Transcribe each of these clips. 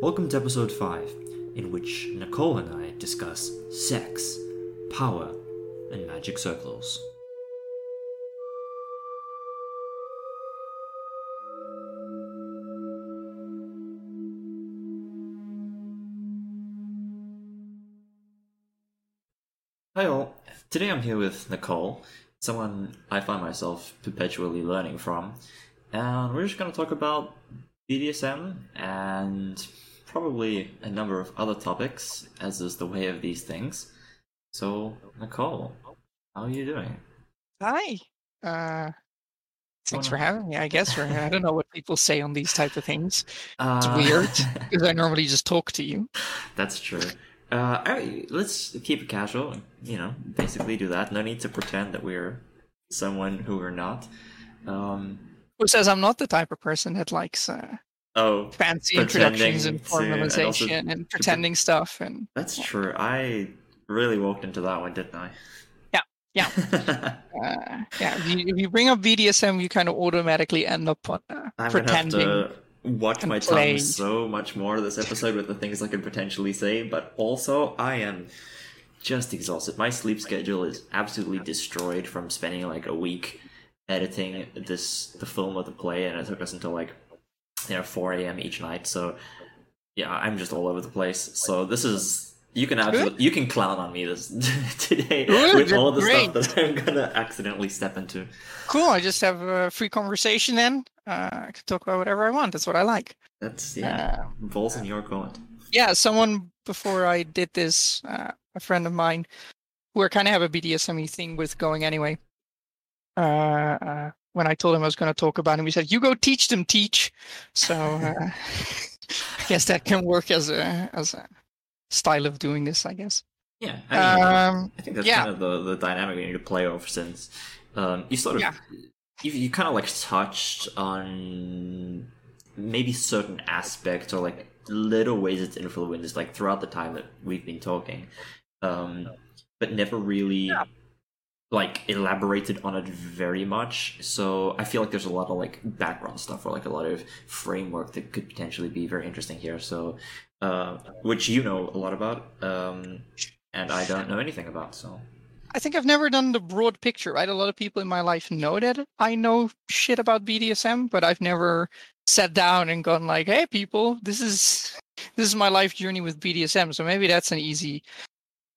Welcome to episode 5, in which Nicole and I discuss sex, power, and magic circles. Hi all. Today I'm here with Nicole, someone I find myself perpetually learning from, and we're just going to talk about BDSM and probably a number of other topics, as is the way of these things. So, Nicole, how are you doing? Hi. Uh, thanks for having me. I guess or I don't know what people say on these type of things. It's Uh, weird because I normally just talk to you. That's true. Uh, I, let's keep it casual. You know, basically do that. No need to pretend that we're someone who we're not. Um, Who says I'm not the type of person that likes uh, oh, fancy introductions and to- and also formalization and pretending stuff and that's true. I really walked into that one, didn't I? Yeah, yeah. uh, yeah. If you, if you bring up BDSM, you kind of automatically end up on, uh, I'm pretending. have to watch my play. tongue so much more this episode with the things I could potentially say, but also I am just exhausted. My sleep schedule is absolutely destroyed from spending like a week editing this the film of the play, and it took us until like know 4 a.m. each night. So yeah, I'm just all over the place. So this is. You can absolutely you can clown on me this today Good, with all the great. stuff that I'm gonna accidentally step into. Cool. I just have a free conversation then. Uh, I can talk about whatever I want. That's what I like. That's yeah, Uh, balls in your court. yeah, someone before I did this, uh, a friend of mine, who I kind of have a BDSM thing with going anyway. Uh, uh, when I told him I was going to talk about him, he said, "You go teach them, teach." So uh, I guess that can work as a as a style of doing this. I guess. Yeah, I mean, Um, I think that's yeah. kind of the, the dynamic we need to play off since um, you sort of Yeah. you, you kind of like touched on maybe certain aspects or like little ways it's influenced like throughout the time that we've been talking, um, but never really Yeah. Like elaborated on it very much. So I feel like there's a lot of like background stuff or like a lot of framework that could potentially be very interesting here. So uh, which you know a lot about. Um, and I don't know anything about. So I think I've never done the broad picture, right? A lot of people in my life know that I know shit about BDSM, but I've never sat down and gone like, "Hey, people, this is this is my life journey with BDSM." So maybe that's an easy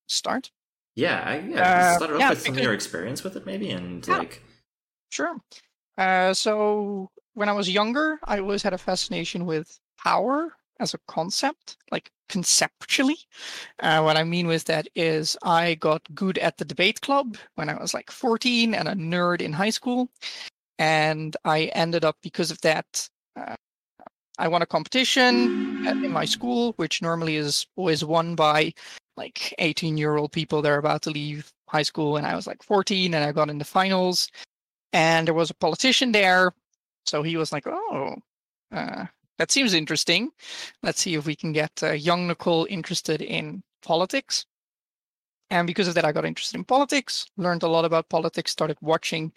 start. Yeah, I, yeah. Uh, start off yeah, with some of your experience with it, maybe, and Yeah. like Sure. Uh, so when I was younger, I always had a fascination with power as a concept, like conceptually. Uh, what I mean with that is I got good at the debate club when I was like 14 and a nerd in high school. And I ended up, because of that, uh, I won a competition at, in my school, which normally is always won by like 18 year old people that are about to leave high school. And I was like 14 and I got in the finals and there was a politician there. So he was like, "Oh, uh, that seems interesting. Let's see if we can get uh, young Nicole interested in politics." And because of that, I got interested in politics, learned a lot about politics, started watching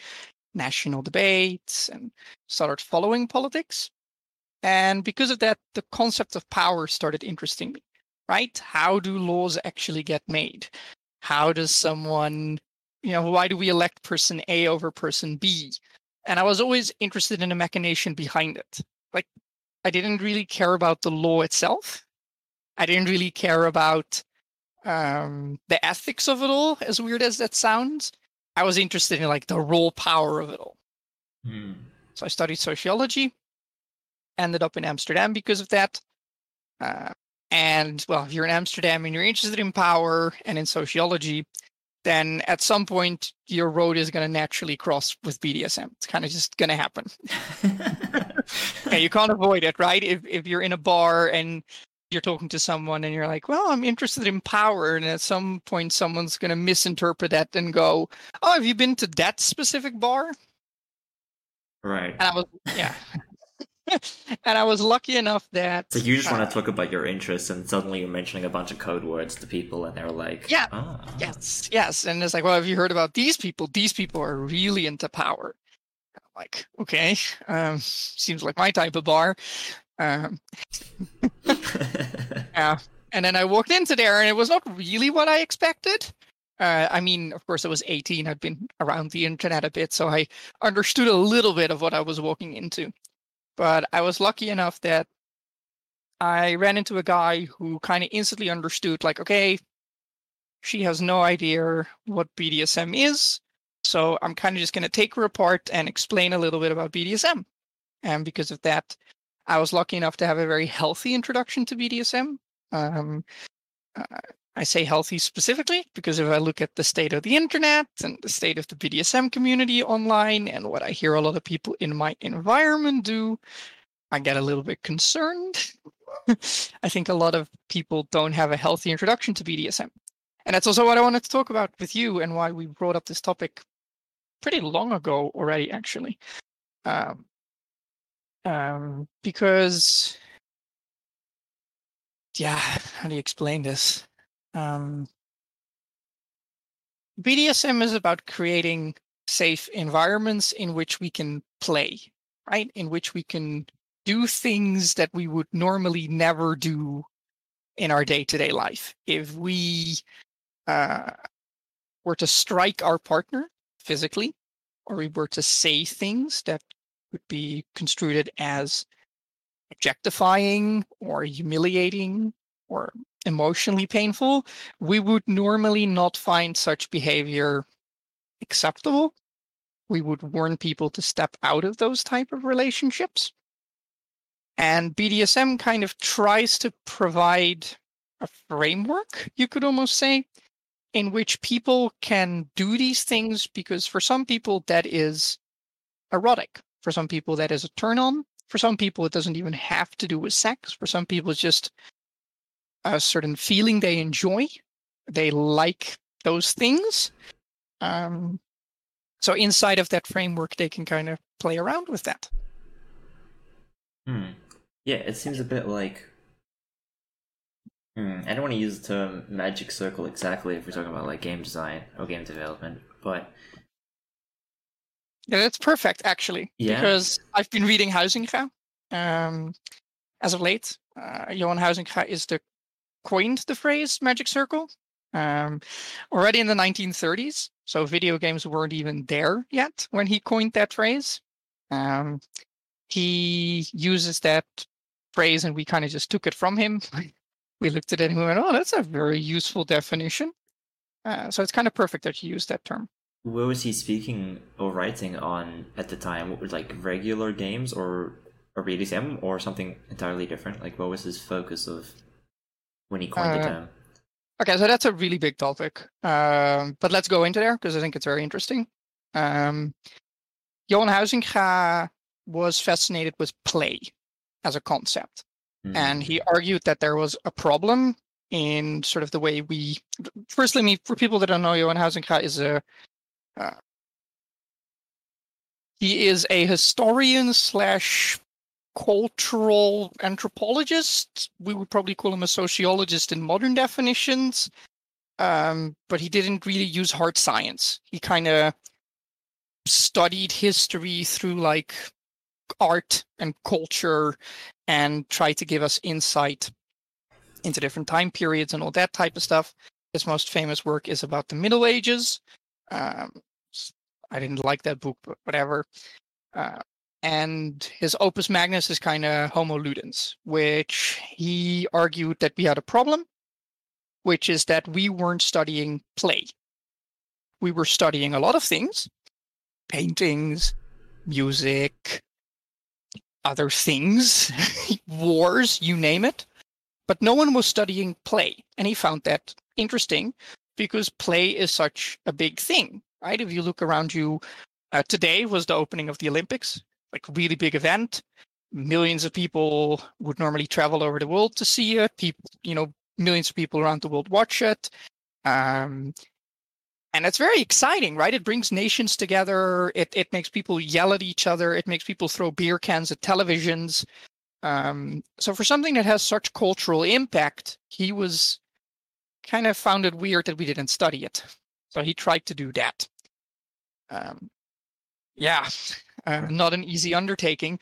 national debates, and started following politics. And because of that, the concept of power started interesting me. Right? How do laws actually get made? How does someone you know, why do we elect person A over person B? And I was always interested in the machination behind it. Like, I didn't really care about the law itself. I didn't really care about um, the ethics of it all, as weird as that sounds. I was interested in like the raw power of it all. hmm, So I studied sociology, ended up in Amsterdam because of that. Uh, and well, if you're in Amsterdam and you're interested in power and in sociology, then at some point your road is going to naturally cross with BDSM. It's kind of just going to happen. Yeah, you can't avoid it, right? If if you're in a bar and you're talking to someone and you're like, "Well, I'm interested in power," and at some point someone's going to misinterpret that and go, "Oh, have you been to that specific bar?" right. And I was, yeah. and I was lucky enough that So you just want uh, to talk about your interests, and suddenly you're mentioning a bunch of code words to people, and they're like, Yeah, ah. Yes, yes. And it's like, well, have you heard about these people? These people are really into power. Like, okay, um, seems like my type of bar. Um, yeah, and then I walked into there, and it was not really what I expected. Uh, I mean, of course, I was 18. I'd been around the internet a bit, so I understood a little bit of what I was walking into. But I was lucky enough that I ran into a guy who kind of instantly understood, like, okay, she has no idea what BDSM is. So I'm kind of just going to take her apart and explain a little bit about BDSM. And because of that, I was lucky enough to have a very healthy introduction to BDSM. Um, uh, I say healthy specifically because if I look at the state of the internet and the state of the BDSM community online and what I hear a lot of people in my environment do, I get a little bit concerned. I think a lot of people don't have a healthy introduction to BDSM. And that's also what I wanted to talk about with you and why we brought up this topic pretty long ago already, actually. Um, um, because, yeah, how do you explain this? Um, BDSM is about creating safe environments in which we can play, right? In which we can do things that we would normally never do in our day to day life. If we uh, were to strike our partner physically, or we were to say things that would be construed as objectifying or humiliating or emotionally painful, we would normally not find such behavior acceptable. We would warn people to step out of those type of relationships. And BDSM kind of tries to provide a framework, you could almost say, in which people can do these things because for some people that is erotic. For some people that is a turn on. For some people it doesn't even have to do with sex. For some people it's just a certain feeling they enjoy. They like those things. Um, so inside of that framework, they can kind of play around with that. Hmm. Yeah, it seems a bit like. Hmm. I don't want to use the term magic circle exactly if we're talking about like game design or game development, but. Yeah, that's perfect actually. Yeah. Because I've been reading Huizinga um, as of late. Uh, Johan Huizinga is the coined the phrase magic circle um, already in the 1930s. So video games weren't even there yet when he coined that phrase. Um, he uses that phrase and we kind of just took it from him. we looked at it and we went, oh, that's a very useful definition. Uh, so it's kind of perfect that you use that term. What was he speaking or writing on at the time? Was like regular games or a or BDSM or something entirely different? Like what was his focus of when he coined uh, the term? Okay, so that's a really big topic. Um, but let's go into there because I think it's very interesting. Um, Johan Huizinga was fascinated with play as a concept. Mm. And he argued that there was a problem in sort of the way we. Firstly, me for people that don't know, Johan Huizinga is a. Uh, he is a historian slash cultural anthropologist. We would probably call him a sociologist in modern definitions. Um, but he didn't really use hard science. He kind of studied history through like art and culture and tried to give us insight into different time periods and all that type of stuff. His most famous work is about the Middle Ages. Um, I didn't like that book, but whatever. Uh, and his opus magnus is kind of Homo Ludens, which he argued that we had a problem, which is that we weren't studying play. We were studying a lot of things paintings, music, other things, wars, you name it. But no one was studying play. And he found that interesting because play is such a big thing, right? If you look around you, uh, today was the opening of the Olympics like a really big event. Millions of people would normally travel over the world to see it. People, you know, millions of people around the world watch it. Um, and it's very exciting, right? It brings nations together. It it makes people yell at each other. It makes people throw beer cans at televisions. Um, so for something that has such cultural impact, he was kind of found it weird that we didn't study it. So he tried to do that. Um, yeah, uh, not an easy undertaking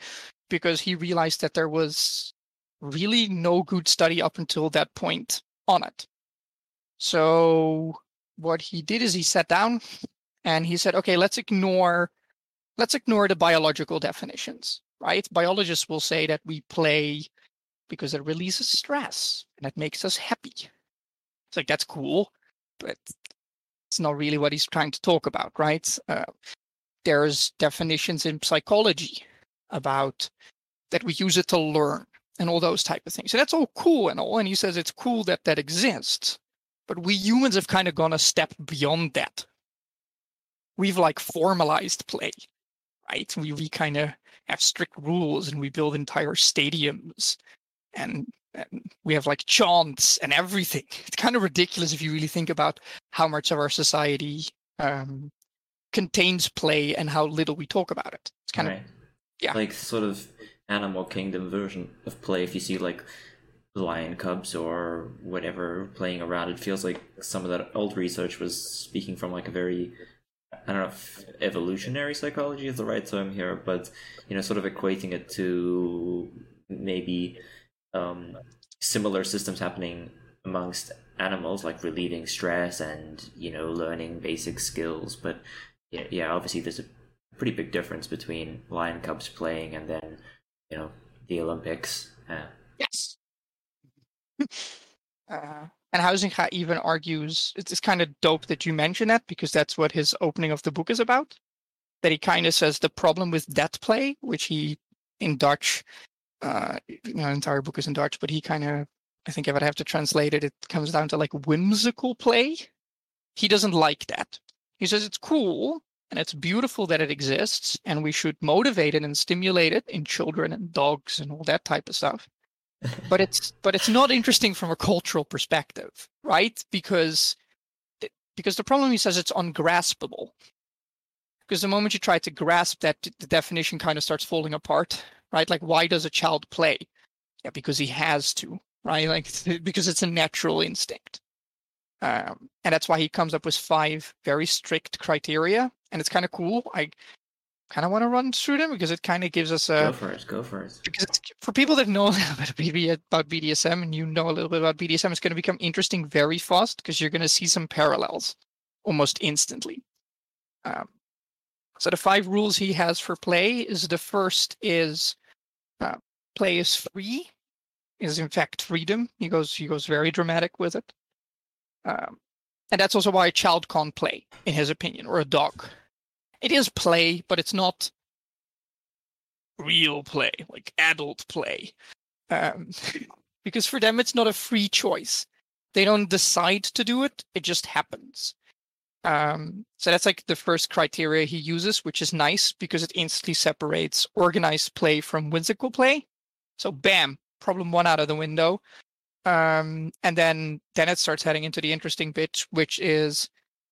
because he realized that there was really no good study up until that point on it. So what he did is he sat down and he said, okay, let's ignore let's ignore the biological definitions, right? Biologists will say that we play because it releases stress and it makes us happy. It's like that's cool, but it's not really what he's trying to talk about, right? Uh, there's definitions in psychology about that we use it to learn and all those type of things. And that's all cool and all. And he says it's cool that that exists. But we humans have kind of gone a step beyond that. We've like formalized play, right? We, we kind of have strict rules and we build entire stadiums and, and we have like chants and everything. It's kind of ridiculous if you really think about how much of our society um, contains play and how little we talk about it. It's kind right. of yeah, like sort of animal kingdom version of play. If you see like lion cubs or whatever playing around, it feels like some of that old research was speaking from like a very I don't know if evolutionary psychology is the right term here, but you know, sort of equating it to maybe um, similar systems happening amongst animals, like relieving stress and you know learning basic skills. But yeah, yeah, obviously there's a pretty big difference between lion cubs playing and then you know the Olympics. Uh, yes. uh, and Huizinga even argues it's, it's kind of dope that you mention that because that's what his opening of the book is about. That he kind of says the problem with that play, which he in Dutch, uh, you know, entire book is in Dutch, but he kind of, I think if I'd have to translate it, it comes down to like whimsical play. He doesn't like that. He says it's cool and it's beautiful that it exists, and we should motivate it and stimulate it in children and dogs and all that type of stuff but it's but it's not interesting from a cultural perspective, right? Because because the problem he says it's ungraspable. Because the moment you try to grasp that, the definition kind of starts falling apart, right? Like, why does a child play? Yeah, because he has to, right? Like, because it's a natural instinct. Um, and that's why he comes up with five very strict criteria, and it's kind of cool. I kind of want to run through them because it kind of gives us a. Go for it. Go for it. Because for people that know a little bit about BDSM and you know a little bit about BDSM, it's going to become interesting very fast because you're going to see some parallels almost instantly. Um, so the five rules he has for play is the first is uh, play is free, is in fact freedom. He goes he goes very dramatic with it. Um, and that's also why a child can't play, in his opinion, or a dog it is play, but it's not real play, like adult play. Um, because for them, it's not a free choice. They don't decide to do it, it just happens. Um, so that's like the first criteria he uses, which is nice because it instantly separates organized play from whimsical play. So, bam, problem one out of the window. Um, and then then it starts heading into the interesting bit, which is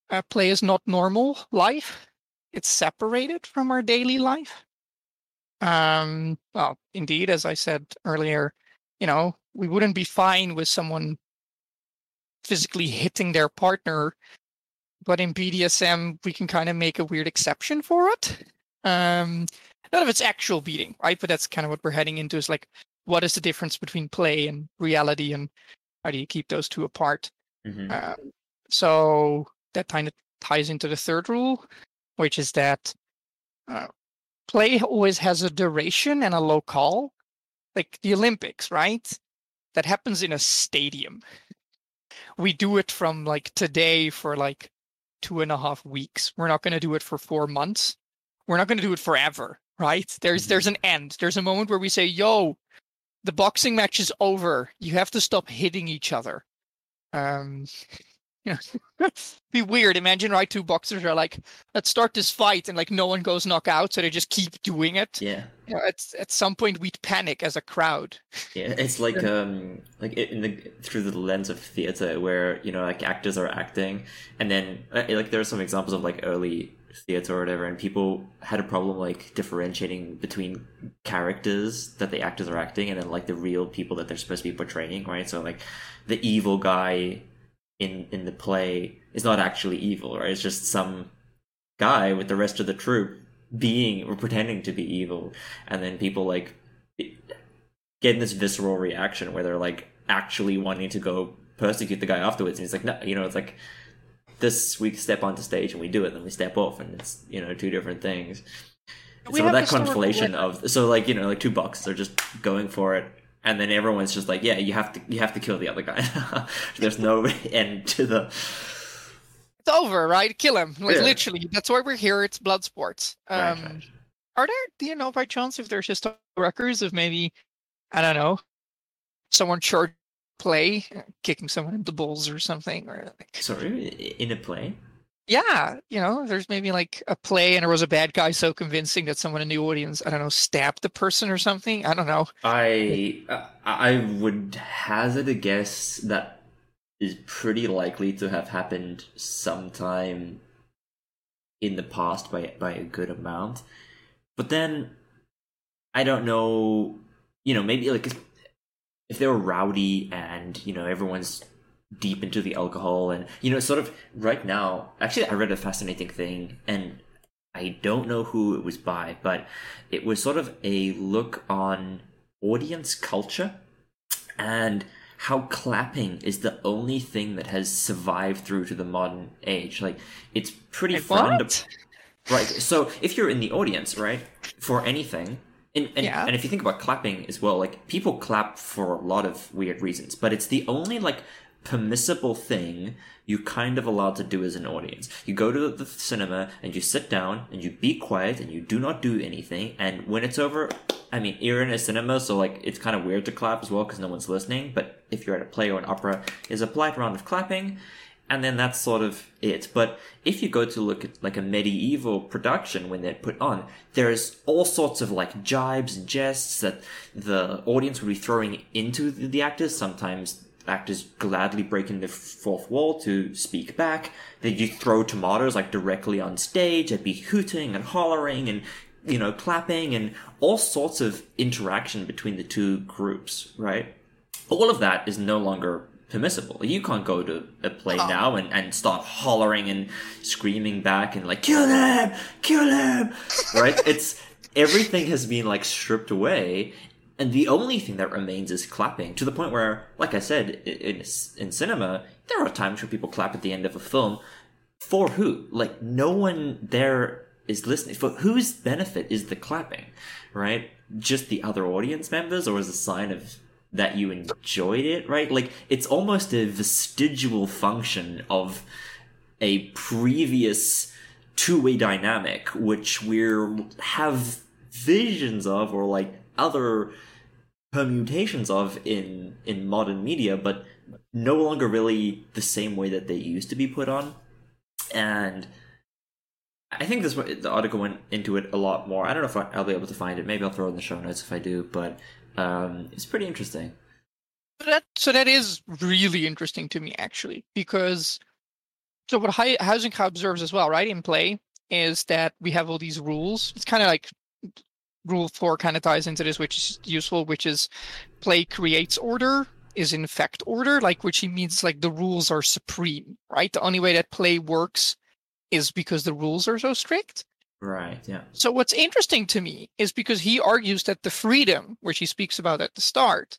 uh, play is not normal life it's separated from our daily life. Um, well, indeed, as I said earlier, you know, we wouldn't be fine with someone physically hitting their partner, but in BDSM, we can kind of make a weird exception for it. Um, none of it's actual beating, right? But that's kind of what we're heading into is like, what is the difference between play and reality, and how do you keep those two apart? Mm-hmm. Um, so that kind of ties into the third rule, which is that uh, play always has a duration and a locale, like the Olympics, right? That happens in a stadium. We do it from like today for like two and a half weeks. We're not going to do it for four months. We're not going to do it forever, right? There's there's an end. There's a moment where we say, "Yo, the boxing match is over. You have to stop hitting each other." Um, you know, be weird. Imagine right two boxers are like, let's start this fight, and like no one goes knockout, so they just keep doing it. Yeah. You know, at at some point we'd panic as a crowd. Yeah, it's like um like in the through the lens of theater where you know like actors are acting, and then uh, like there are some examples of like early theater or whatever, and people had a problem like differentiating between characters that the actors are acting and then like the real people that they're supposed to be portraying, right? So like the evil guy in in the play is not actually evil, right? It's just some guy with the rest of the troop being or pretending to be evil, and then people like getting this visceral reaction where they're like actually wanting to go persecute the guy afterwards, and he's like, no, you know, it's like this we step onto stage and we do it, then we step off, and it's you know two different things. We so that historical conflation of so like you know like two bucks are just going for it, and then everyone's just like, yeah, you have to you have to kill the other guy. There's no end to the It's over, right? Kill him. Like Yeah. literally. That's why we're here. It's blood sports. Um, Right, right. Are there? Do you know by chance if there's just records of maybe, I don't know, someone short play, uh, kicking someone in the balls or something, or like, sorry in a play. yeah, you know, there's maybe like a play and there was a bad guy so convincing that someone in the audience, I don't know, stabbed the person or something. I don't know. I I would hazard a guess that is pretty likely to have happened sometime in the past by by a good amount. But then I don't know, you know, maybe like if they were rowdy and, you know, everyone's deep into the alcohol and you know sort of right now actually I read a fascinating thing and I don't know who it was by, but it was sort of a look on audience culture and how clapping is the only thing that has survived through to the modern age. Like it's pretty frowned what? Right. So if you're in the audience, right, for anything, and and, Yeah. and if you think about clapping as well, like people clap for a lot of weird reasons, but it's the only like permissible thing you kind of allowed to do as an audience. You go to the cinema and you sit down and you be quiet and you do not do anything. And when it's over, I mean, you're in a cinema, so like it's kind of weird to clap as well because no one's listening. But if you're at a play or an opera, there's a polite round of clapping and then that's sort of it. But if you go to look at like a medieval production when they're put on, there's all sorts of like jibes and jests that the audience would be throwing into the, actors. Sometimes actors gladly breaking the fourth wall to speak back. Then you throw tomatoes like directly on stage. They'd be hooting and hollering and you know clapping and all sorts of interaction between the two groups, right? all of that is no longer permissible. You can't go to a play Oh. now and, and start hollering and screaming back and like, kill him, kill him, right? it's, everything has been like stripped away. And the only thing that remains is clapping to the point where, like I said, in, in cinema, there are times where people clap at the end of a film. For who? Like, no one there is listening. For whose benefit is the clapping, right? Just the other audience members, or as a sign of that you enjoyed it, right? Like, it's almost a vestigial function of a previous two-way dynamic, which we're have visions of, or like other permutations of in in modern media, but no longer really the same way that they used to be put on. And I think this the article went into it a lot more. I don't know if I'll be able to find it. Maybe I'll throw it in the show notes if I do. But um, it's pretty interesting. So that so that is really interesting to me actually because so what Huizinga observes as well, right, in play is that we have all these rules. It's kind of like rule four kind of ties into this, which is useful, which is play creates order is in fact order, like which he means like the rules are supreme, right? The only way that play works is because the rules are so strict. Right. Yeah. So what's interesting to me is because he argues that the freedom, which he speaks about at the start,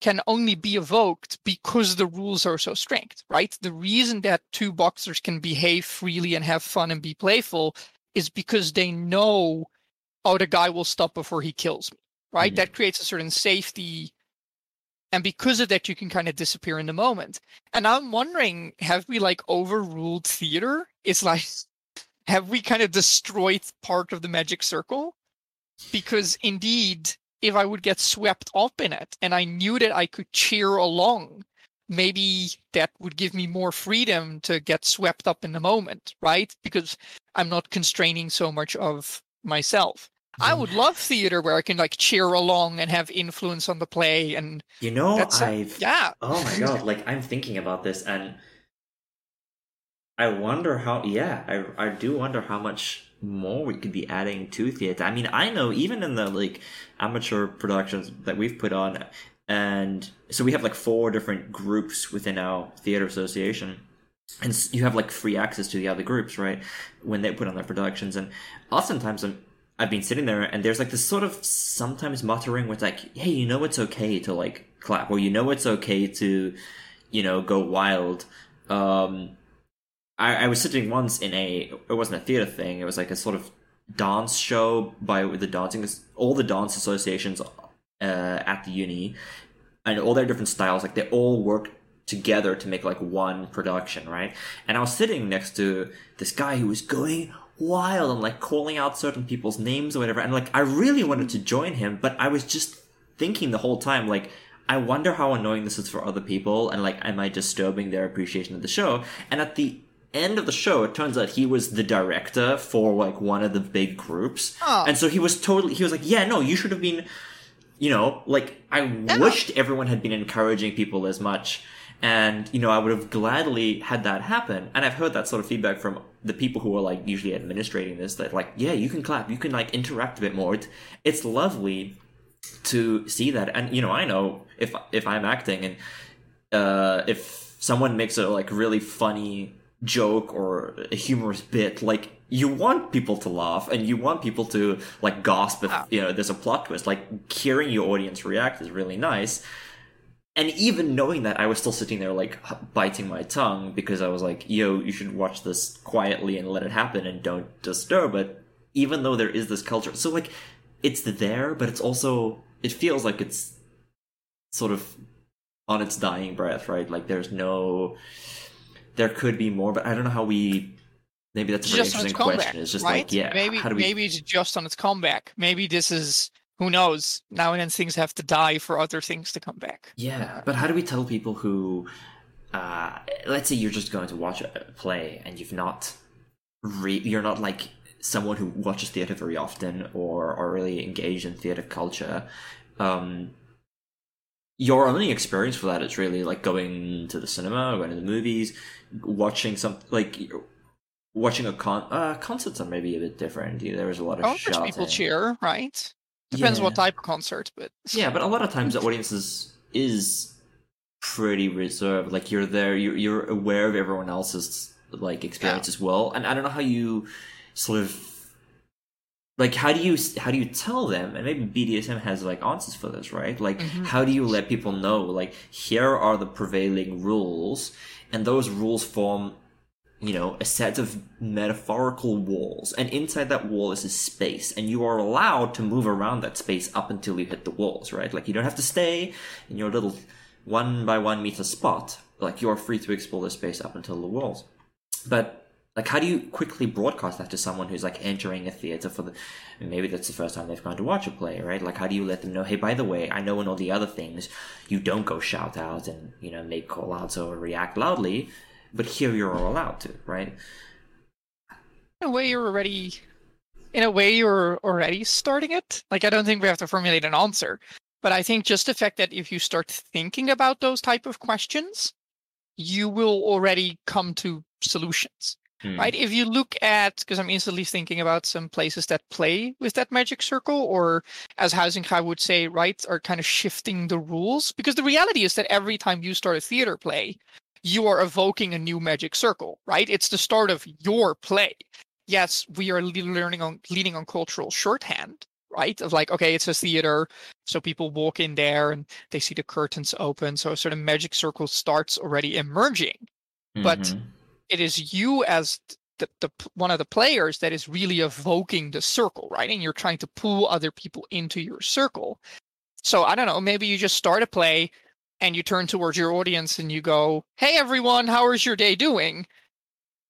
can only be evoked because the rules are so strict, right? The reason that two boxers can behave freely and have fun and be playful is because they know, oh, the guy will stop before he kills me, right? Mhm. That creates a certain safety. And because of that, you can kind of disappear in the moment. And I'm wondering, have we like overruled theater? It's like, have we kind of destroyed part of the magic circle? Because indeed, if I would get swept up in it and I knew that I could cheer along, maybe that would give me more freedom to get swept up in the moment, right? Because I'm not constraining so much of myself. I would mm. love theater where I can like cheer along and have influence on the play and You know, I've yeah. Oh my god, like I'm thinking about this and I wonder how yeah, I I do wonder how much more we could be adding to theater. I mean, I know even in the like amateur productions that we've put on and so we have like four different groups within our theater association and you have like free access to the other groups, right? When they put on their productions and oftentimes I'm I've been sitting there and there's like this sort of sometimes muttering with like, hey, you know it's okay to like clap or you know it's okay to, you know, go wild. Um, I, I was sitting once in a it wasn't a theater thing, it was like a sort of dance show by the dancing all the dance associations uh, at the uni and all their different styles like they all work together to make like one production right? And i was sitting next to this guy who was going wild and like calling out certain people's names or whatever and like i really wanted to join him but i was just thinking the whole time like i wonder how annoying this is for other people and like am i disturbing their appreciation of the show? And at the end of the show, it turns out he was the director for like one of the big groups, Oh. and so he was totally. He was like, "Yeah, no, you should have been." You know, like I wished everyone had been encouraging people as much, and you know, I would have gladly had that happen. And I've heard that sort of feedback from the people who are like usually administrating this. That like, yeah, you can clap, you can like interact a bit more. It's, it's lovely to see that, and you know, I know if if I'm acting and uh, if someone makes a like really funny joke or a humorous bit like you want people to laugh and you want people to like gasp if you know there's a plot twist. Like hearing your audience react is really nice. And even knowing that i was still sitting there like biting my tongue because i was like yo you should watch this quietly and let it happen and don't disturb it even though there is this culture. So like it's there but it's also it feels like it's sort of on its dying breath right? Like there's no there could be more, but I don't know how we. Maybe that's a very just on its interesting comeback, question. It's just right? like, yeah, maybe how do we? maybe it's just on its comeback. Maybe this is who knows. Now and then things have to die for other things to come back. Yeah, but how do we tell people who, uh, let's say you're just going to watch a play and you've not, re- you're not like someone who watches theater very often or are really engaged in theater culture. Um, your only experience for that is really like going to the cinema, going to the movies, watching some like watching a con. Uh, concerts are maybe a bit different. There is a lot of Concerts shouting. people cheer, right? Depends what type of concert, but Yeah, but a lot of times the audience is is pretty reserved. Like you're there, you're you're aware of everyone else's like experience as well. And I don't know how you sort of like how do you how do you tell them? And maybe BDSM has like answers for this, right? Like Mhm. how do you let people know? Like here are the prevailing rules, and those rules form you know, a set of metaphorical walls, and inside that wall is a space, and you are allowed to move around that space up until you hit the walls, right? Like you don't have to stay in your little one by one meter spot. Like you're free to explore the space up until the walls. But like, how do you quickly broadcast that to someone who's like entering a theater for the? Maybe that's the first time they've gone to watch a play, right? Like, how do you let them know? Hey, by the way, I know in all the other things, you don't go shout out and you know make call outs or react loudly, but here you're allowed to, right? in a way you're already in a way you're already starting it. Like I don't think we have to formulate an answer. But I think just the fact that if you start thinking about those type of questions, you will already come to solutions. Hmm. right? If you look at, because I'm instantly thinking about some places that play with that magic circle, or as Huizinga would say, right, are kind of shifting the rules. Because the reality is that every time you start a theater play, you are evoking a new magic circle, right? It's the start of your play. Yes, we are learning on leaning on cultural shorthand, right? Of like, okay, it's a theater, so people walk in there and they see the curtains open, so a sort of magic circle starts already emerging but- Mhm. It is you as the, the one of the players that is really evoking the circle, right? And you're trying to pull other people into your circle. So I don't know, maybe you just start a play and you turn towards your audience and you go, "Hey everyone, how is your day doing?"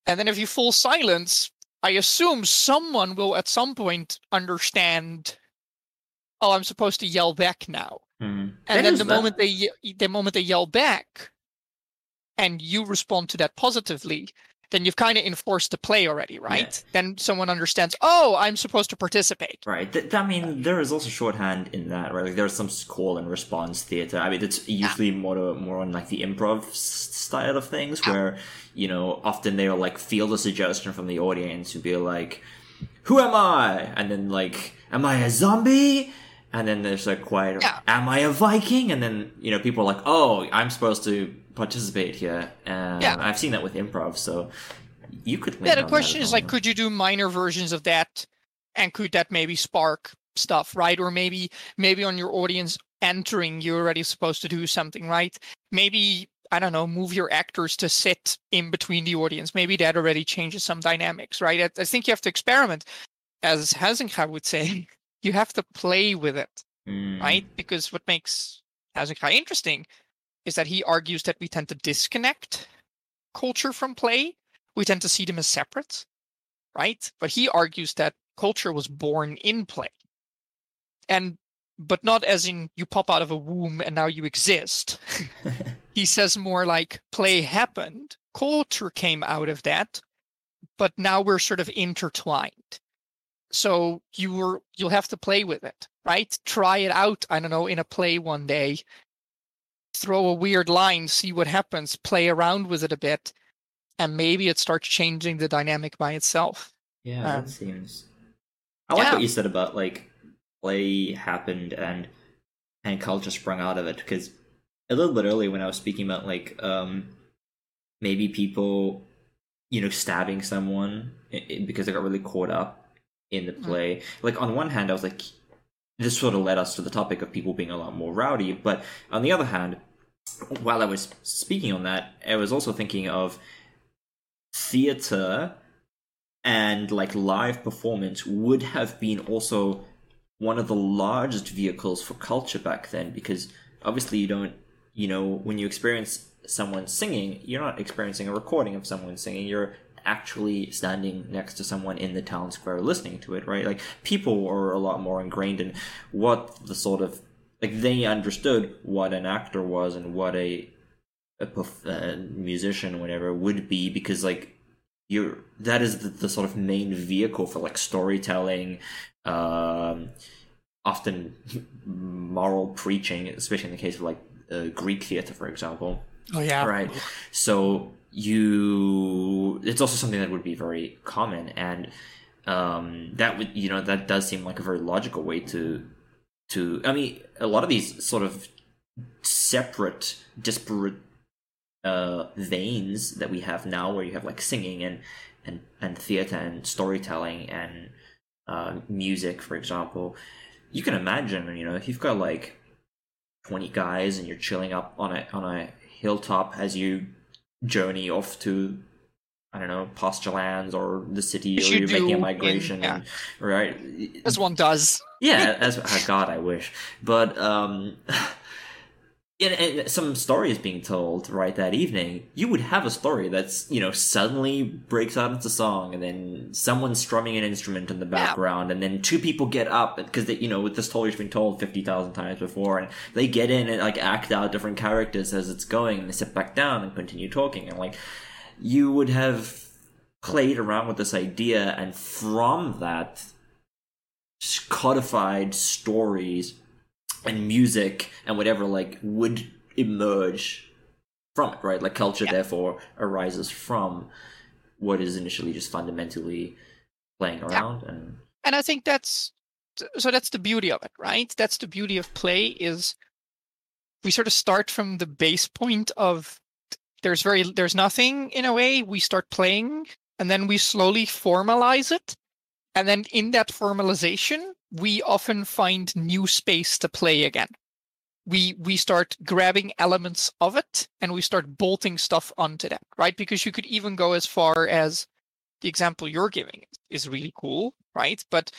And then if you full silence, I assume someone will at some point understand, "Oh, I'm supposed to yell back now." Mhm. and That then the that- moment they the moment they yell back and you respond to that positively then you've kind of enforced the play already right then someone understands oh i'm supposed to participate Right. Th- I mean, there is also shorthand in that, right? Like, there's some call and response theater. I mean, it's usually more to, more on like the improv s- style of things, where you know often they'll like feel the suggestion from the audience to be like, "Who am I?" and then like, "Am I a zombie?" And then there's like quiet, Yeah. "Am I a Viking?" And then you know people are like, "Oh, I'm supposed to participate here." And Yeah. I've seen that with improv, so you could. yeah the question is like could you do minor versions of that and could that maybe spark stuff right or maybe maybe on your audience entering you're already supposed to do something right maybe i don't know move your actors to sit in between the audience maybe that already changes some dynamics right i, I think you have to experiment as Huizinga would say you have to play with it Mm. right because what makes Huizinga interesting is that he argues that we tend to disconnect culture from play. We tend to see them as separate right? But he argues that culture was born in play. And but not as in you pop out of a womb and now you exist. He says more like play happened culture came out of that but now we're sort of intertwined. So you were you'll have to play with it right? Try it out i don't know in a play one day throw a weird line see what happens play around with it a bit and maybe it starts changing the dynamic by itself Yeah, Um, that seems. I like yeah. what you said about like play happened and and culture sprung out of it because a little bit earlier when I was speaking about like um maybe people you know stabbing someone because they got really caught up in the Mhm. play. Like on one hand, I was like, this sort of led us to the topic of people being a lot more rowdy, but on the other hand, while I was speaking on that, I was also thinking of theater and like live performance would have been also one of the largest vehicles for culture back then because obviously you don't you know when you experience someone singing you're not experiencing a recording of someone singing. You're actually standing next to someone in the town square listening to it right? Like people are a lot more ingrained in what the sort of like they understood what an actor was and what a a, a musician whatever would be because like you're that is the, the sort of main vehicle for like storytelling um often moral preaching especially in the case of like uh, greek theater for example. Oh yeah. Right. So you it's also something that would be very common and um that would you know that does seem like a very logical way to to i mean a lot of these sort of separate disparate uh veins that we have now where you have like singing and and and theater and storytelling and uh music for example you can imagine you know if you've got like 20 guys and you're chilling up on a on a hilltop as you journey off to I don't know pasture lands or the city or you you're making a migration yeah. and, right? As one does. Yeah as oh god I wish. But um and, and some story is being told right that evening. You would have a story that's you know suddenly breaks out into song and then someone's strumming an instrument in the background and then two people get up because they you know with this story's been told 50,000 times before and they get in and like act out different characters as it's going and they sit back down and continue talking and like you would have played around with this idea and from that codified stories and music and whatever like would emerge from it right? Like culture Yeah. therefore arises from what is initially just fundamentally playing around and and i think that's so that's the beauty of it right? That's the beauty of play is we sort of start from the base point of there's very there's nothing in a way we start playing and then we slowly formalize it. And then in that formalization we often find new space to play again. We we start grabbing elements of it and we start bolting stuff onto that right? Because you could even go as far as the example you're giving is really cool right? But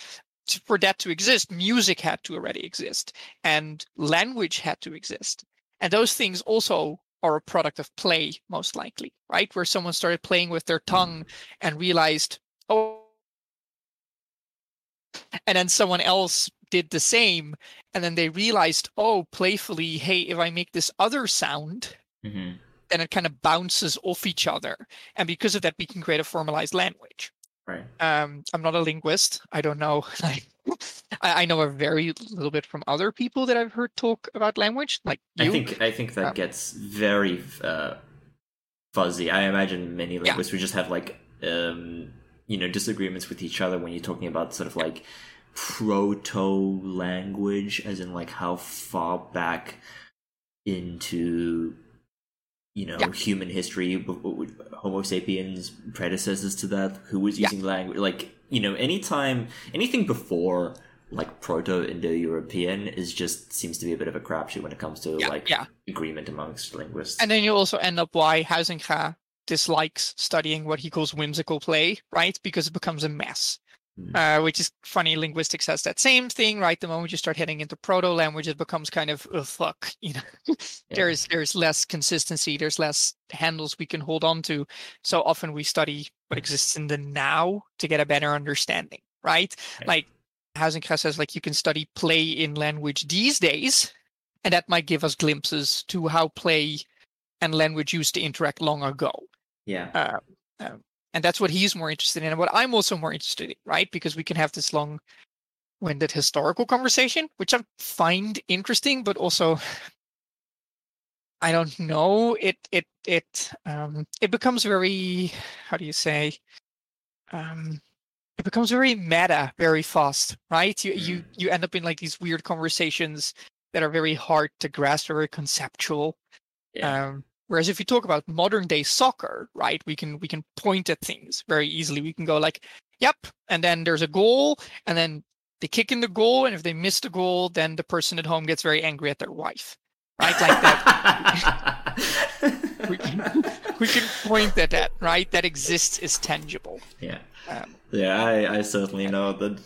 to, for that to exist music had to already exist and language had to exist. And those things also are a product of play most likely right where someone started playing with their tongue and realized oh and then someone else did the same and then they realized oh playfully hey if i make this other sound Mhm. then it kind of bounces off each other and because of that we can create a formalized language right um, I'm not a linguist. I don't know. I, I know a very little bit from other people that I've heard talk about language, like you. i think i think that Um, gets very uh fuzzy i imagine many linguists would just have like um you know disagreements with each other when you're talking about sort of like proto language as in like how far back into you know Yeah. human history homo sapiens predecessors to that who was Yeah. using language like you know, anytime anything before like proto-indo-european is just seems to be a bit of a crapshoot when it comes to Yeah, like yeah. agreement amongst linguists. And then you also end up why Huizinga dislikes studying what he calls whimsical play, right? Because it becomes a mess. Hmm. Uh, which is funny. Linguistics has that same thing, right? The moment you start heading into proto language, it becomes kind of oh, fuck. You know, there's there's less consistency. There's less handles we can hold on to. So often we study what exists in the now to get a better understanding, right? Right. Like Huizinga says, like you can study play in language these days, and that might give us glimpses to how play and language used to interact long ago. yeah. Uh, um, and that's what he's more interested in, and what I'm also more interested in, right? Because we can have this long-winded historical conversation, which I find interesting, but also I don't know. It it it um it becomes very how do you say um it becomes very meta very fast, right? You you Mm. you end up in like these weird conversations that are very hard to grasp, very conceptual. Yeah. Um, whereas if you talk about modern day soccer, right, we can we can point at things very easily. We can go like, "Yep," and then there's a goal, and then they kick in the goal, and if they miss the goal, then the person at home gets very angry at their wife, right? Like that. we can we can point at that, right? That exists is tangible. yeah. Um, Yeah, I, I certainly know that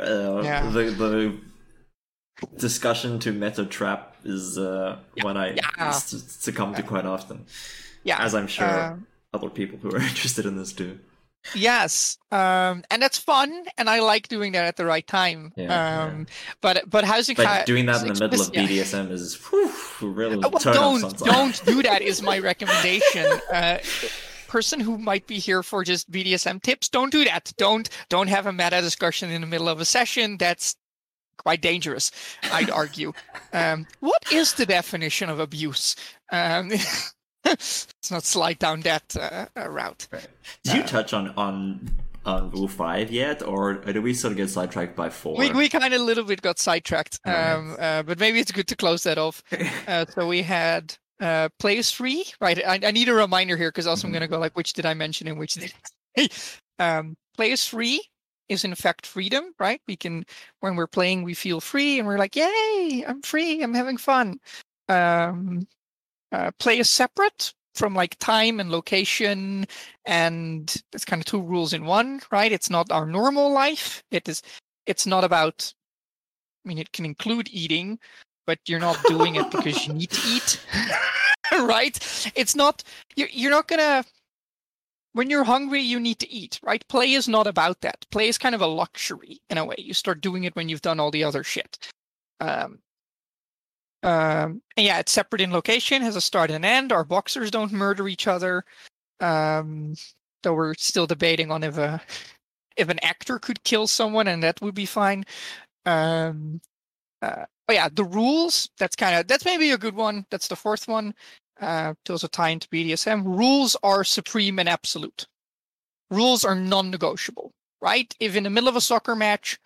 uh, Yeah. the the discussion to meta trap is uh, one I Yeah. s- succumb to quite often, yeah. as I'm sure um, other people who are interested in this do. Yes, um, and that's fun, and I like doing that at the right time. Yeah, yeah. um, But but housing But doing that in the middle of BDSM is whew, really Uh, well, don't don't do that is my recommendation. Uh, person who might be here for just BDSM tips, don't do that. Don't don't have a meta discussion in the middle of a session. That's quite dangerous, I'd argue. Um, what is the definition of abuse? Um, let's not slide down that uh, uh, route. Did you touch on on on rule five yet, or did we sort of get sidetracked by four? We we kind of a little bit got sidetracked, Alright. um, uh, but maybe it's good to close that off. Uh, so we had uh, players free, right? I, I need a reminder here because also I'm Mhm. going to go like, which did I mention and which did um, players free is in fact freedom, right? We can when we're playing, we feel free, and we're like, yay, I'm free, I'm having fun. Um, uh, play is separate from like time and location, and it's kind of two rules in one, right? It's not our normal life. It is. It's not about. I mean, it can include eating, but you're not doing it because you need to eat, right? It's not. You're, you're not gonna. When you're hungry, you need to eat, right? Play is not about that. Play is kind of a luxury in a way. You start doing it when you've done all the other shit. Um, um, yeah, it's separate in location, has a start and end. Our boxers don't murder each other. Um, though we're still debating on if a if an actor could kill someone and that would be fine. Um, uh, but yeah, the rules. That's kind of that's maybe a good one. That's the fourth one. Uh, to also tie into BDSM. Rules are supreme and absolute. Rules are non-negotiable, right? If in the middle of a soccer match,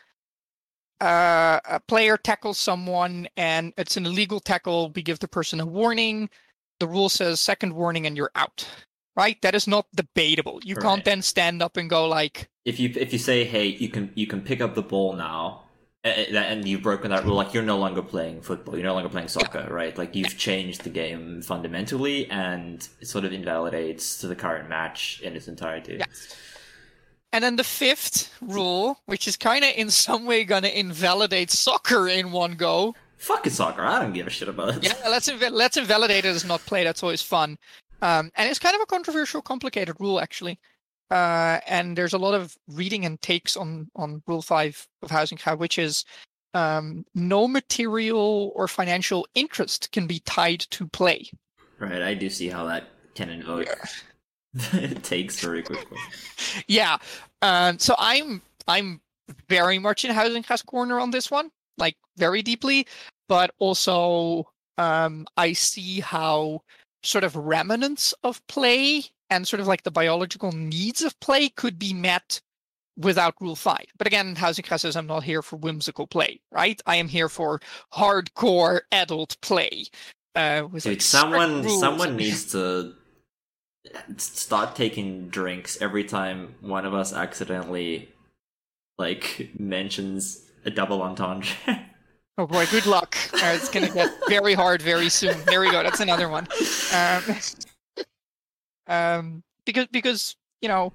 uh, a player tackles someone and it's an illegal tackle, we give the person a warning. The rule says second warning and you're out. Right? That is not debatable. You can't then stand up and go like, if you if you say, "Hey, you can you can pick up the ball now," and you've broken that rule, like you're no longer playing football, you're no longer playing soccer, right? Like you've changed the game fundamentally, and it sort of invalidates to the current match in its entirety. Yeah. And then the fifth rule, which is kind of in some way going to invalidate soccer in one go. Fuck it, soccer. I don't give a shit about it. Yeah, let's inv- let's invalidate it as not play. That's always fun. Um, and it's kind of a controversial, complicated rule actually. Uh, and there's a lot of reading and takes on on Rule Five of Huizinga, which is um, no material or financial interest can be tied to play. Right. I do see how that can invoke it takes very quickly. yeah. Um, so I'm I'm very much in Huizinga's corner on this one, like very deeply, but also um, I see how sort of remnants of play and sort of like the biological needs of play could be met without Rule Five. But again, Huizinga says I'm not here for whimsical play, right? I am here for hardcore adult play. Uh, with Dude, like, someone someone needs to start taking drinks every time one of us accidentally like mentions a double entendre. Oh boy, good luck. Uh, it's gonna get very hard very soon. There we go. That's another one. Um, um, because because you know,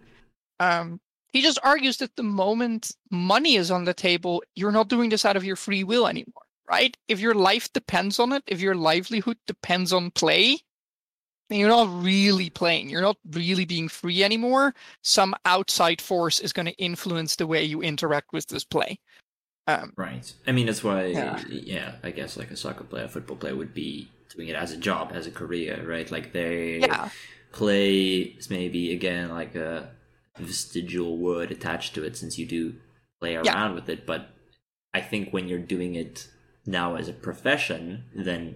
um, he just argues that the moment money is on the table, you're not doing this out of your free will anymore, right? If your life depends on it, if your livelihood depends on play, then you're not really playing. You're not really being free anymore. Some outside force is going to influence the way you interact with this play. Um, right. I mean, that's why, Yeah. yeah. I guess like a soccer player, football player would be doing it as a job, as a career, right? Like they yeah, play is maybe again like a vestigial word attached to it since you do play around Yeah. with it. But I think when you're doing it now as a profession, then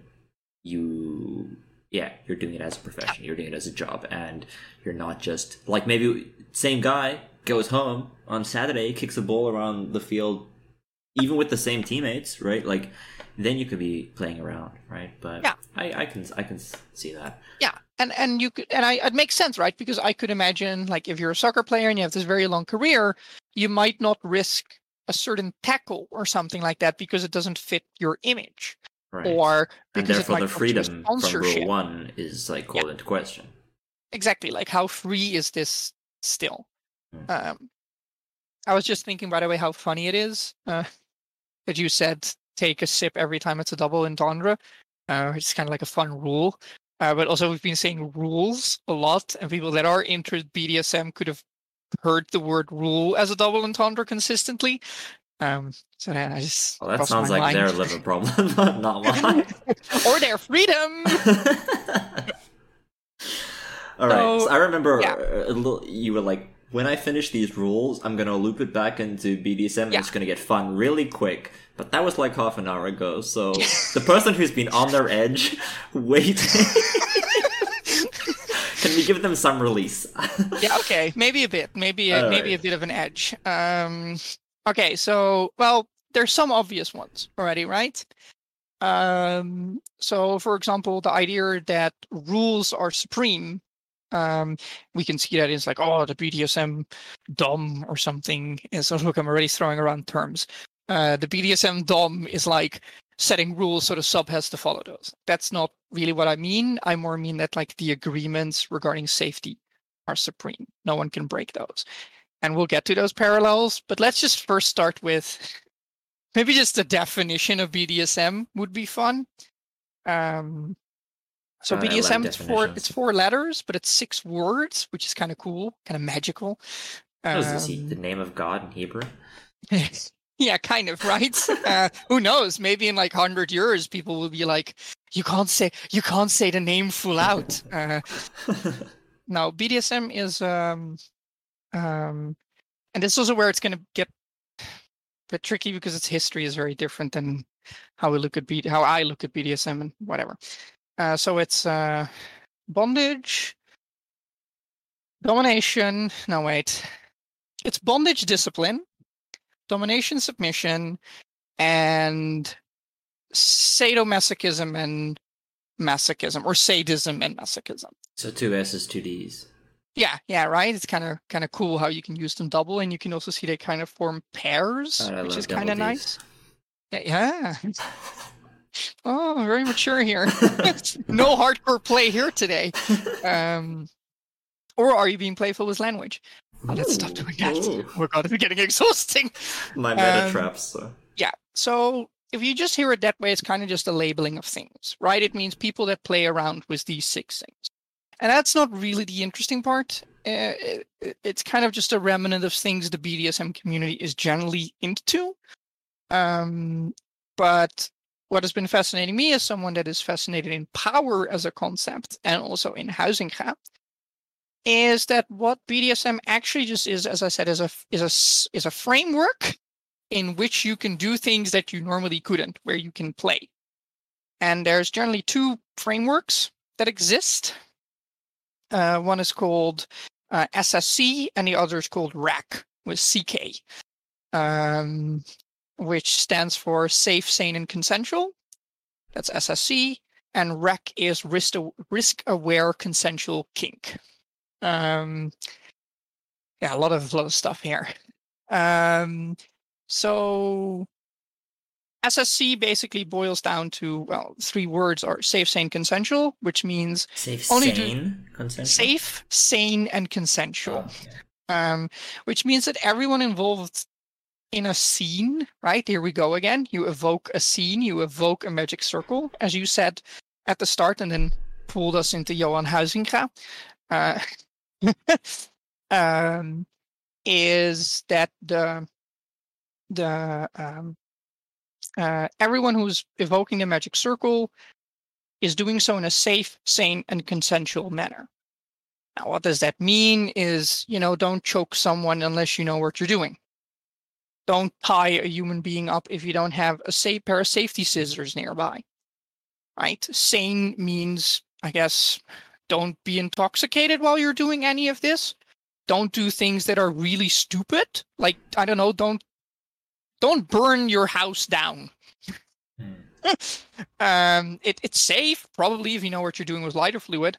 you yeah you're doing it as a profession you're doing it as a job and you're not just like maybe same guy goes home on saturday kicks a ball around the field even with the same teammates right like then you could be playing around right but Yeah. i i can i can see that yeah, and and you could, and I it makes sense, right? Because I could imagine, like, if you're a soccer player and you have this very long career, you might not risk a certain tackle or something like that because it doesn't fit your image, right. Or because it therefore the come to a freedom from rule one is like called into question. Exactly. Like how free is this still? Hmm. um i was just thinking by the way how funny it is uh that you said take a sip every time it's a double entendre. Uh it's kind of like a fun rule uh, but also we've been saying rules a lot and people that are into bdsm could have heard the word rule as a double entendre consistently um so then i just well that sounds like their mind. liver problem not mine or their freedom All right. So, So I remember yeah. a little. You were like, when I finish these rules, I'm gonna loop it back into BDSM, and Yeah. it's gonna get fun really quick. But that was like half an hour ago. So the person who's been on their edge, waiting. Can we give them some release? yeah okay maybe a bit maybe a, maybe a bit of an edge um okay so well there's some obvious ones already right um so for example the idea that rules are supreme um we can see that it's like oh the bdsm dom or something and so look i'm already throwing around terms uh the bdsm dom is like setting rules so the sub has to follow those that's not really what i mean i more mean that like the agreements regarding safety are supreme. No one can break those. And we'll get to those parallels, but let's just first start with maybe just the definition of BDSM would be fun. Um, so BDSM it's four it's four letters, but it's six words, which is kind of cool, kind of magical. What is this? The Um, name of God in Hebrew? yeah, kind of, right? uh, who knows? Maybe in like hundred years, people will be like, "You can't say, you can't say the name full out." Uh, now BDSM is um um and this is also where it's going to get a bit tricky because its history is very different than how we look at B how I look at BDSM and whatever. Uh so it's uh bondage domination no wait it's bondage discipline domination submission and sadomasochism and masochism or sadism and masochism so two S's, two D's. yeah, yeah, right. It's kind of kind of cool how you can use them double, and you can also see they kind of form pairs, I which is kind of nice. Yeah, yeah. Oh, very mature here. no hardcore play here today. Um, or are you being playful with language? Oh, let's stop doing that. Ooh. Oh god, it's getting exhausting. My meta Um, traps. So. Yeah. So if you just hear it that way, it's kind of just a labeling of things, right? It means people that play around with these six things. And that's not really the interesting part. Uh, it- it- it's kind of just a remnant of things the BDSM community is generally into. Um, but what has been fascinating me as someone that is fascinated in power as a concept and also in Huizinga is that what BDSM actually just is, as I said, is a is a is a framework in which you can do things that you normally couldn't, where you can play. And there's generally two frameworks that exist. Uh, one is called uh, SSC, and the other is called RAC with CK, um, which stands for Safe, Sane, and Consensual. That's SSC. And REC is risk risk aware consensual kink. Um, yeah, a lot of lot of stuff here. Um, so SSC basically boils down to well, three words are safe, sane, consensual, which means Safe, Only sane, consensual. safe, sane, and consensual. Oh, um, which means that everyone involved in a scene, right? Here we go again. You evoke a scene, you evoke a magic circle, as you said at the start, and then pulled us into Johan Huizinga. Uh, um, is that the the um, uh, everyone who's evoking the magic circle is doing so in a safe, sane, and consensual manner. Now, what does that mean? Is, you know, don't choke someone unless you know what you're doing. Don't tie a human being up if you don't have a safe pair of safety scissors nearby. Right? Sane means, I guess, don't be intoxicated while you're doing any of this. Don't do things that are really stupid. Like, I don't know, don't don't burn your house down Hmm. um, it, it's safe, probably if you know what you're doing with lighter fluid,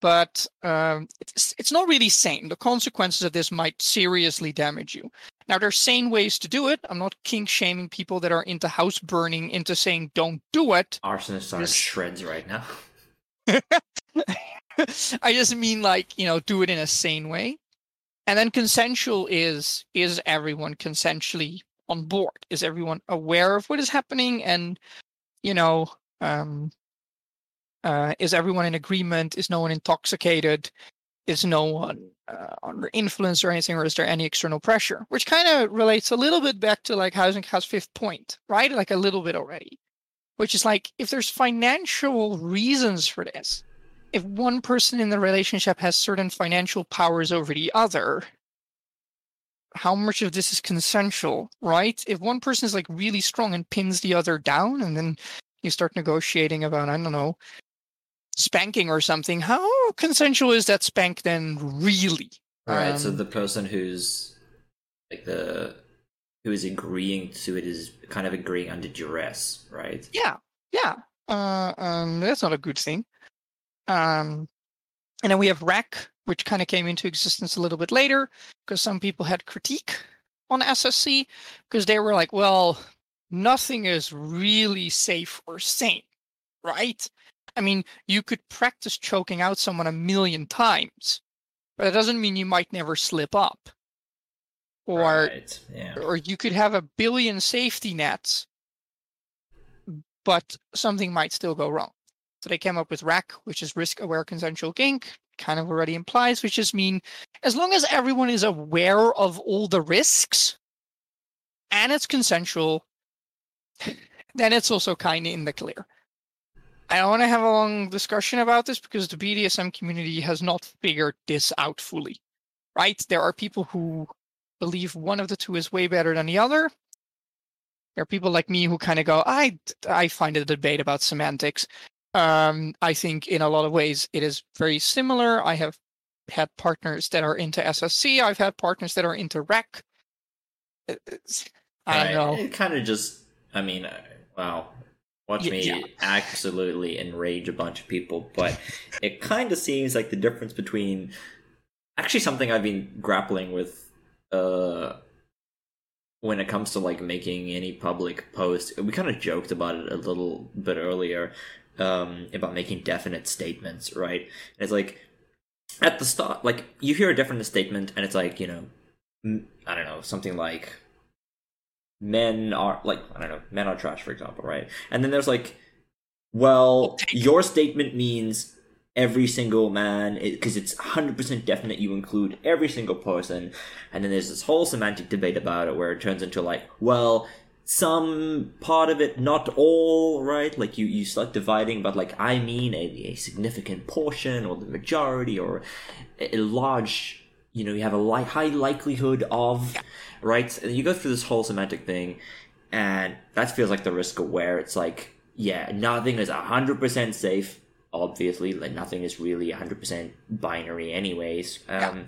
but um, it's it's not really sane. The consequences of this might seriously damage you. Now, there's sane ways to do it. I'm not kink shaming people that are into house burning into saying don't do it. Arsonists are in shreds right now. I just mean like you know do it in a sane way, and then consensual is is everyone consensually on board? Is everyone aware of what is happening? And you know, um, uh, is everyone in agreement? Is no one intoxicated? Is no one uh, under influence or anything, or is there any external pressure? Which kind of relates a little bit back to like Huizinga's fifth point, right? Like a little bit already, which is like if there's financial reasons for this, if one person in the relationship has certain financial powers over the other, how much of this is consensual, right? If one person is like really strong and pins the other down, and then you start negotiating about, I don't know, spanking or something, how consensual is that spank then really? Right. so Um, the person who's like the who is agreeing to it is kind of agreeing under duress, right? Yeah, yeah. Uh, um, that's not a good thing. Um, and then we have REC, which kind of came into existence a little bit later because some people had critique on SSC because they were like, well, nothing is really safe or sane, right? I mean, you could practice choking out someone a million times, but it doesn't mean you might never slip up. Or right. yeah. or you could have a billion safety nets, but something might still go wrong. So they came up with RAC, which is risk aware consensual kink, kind of already implies, which just mean as long as everyone is aware of all the risks and it's consensual, then it's also kind of in the clear. I want to have a long discussion about this because the BDSM community has not figured this out fully. Right? There are people who believe one of the two is way better than the other. There are people like me who kind of go, I I find it a debate about semantics. Um, I think in a lot of ways it is very similar. I have had partners that are into SSC. I've had partners that are into REC. It's- I don't know. It kind of just, I mean, uh, wow. Watch me yeah. absolutely enrage a bunch of people, but it kind of seems like the difference between actually something I've been grappling with uh when it comes to like making any public post. We kind of joked about it a little bit earlier um about making definite statements, right? And it's like at the start like you hear a definite statement and it's like, you know, I don't know, something like men are like I don't know, men are trash, for example, right? And then there's like, well, your statement means every single man because it's 100% definite you include every single person and then there's this whole semantic debate about it where it turns into like well some part of it not all right like you you start dividing but like i mean a, a significant portion or the majority or a, a large you know you have a li- high likelihood of right? And you go through this whole semantic thing and that feels like the risk aware it's like yeah nothing is 100% safe obviously. Like nothing is really 100% binary anyways. Um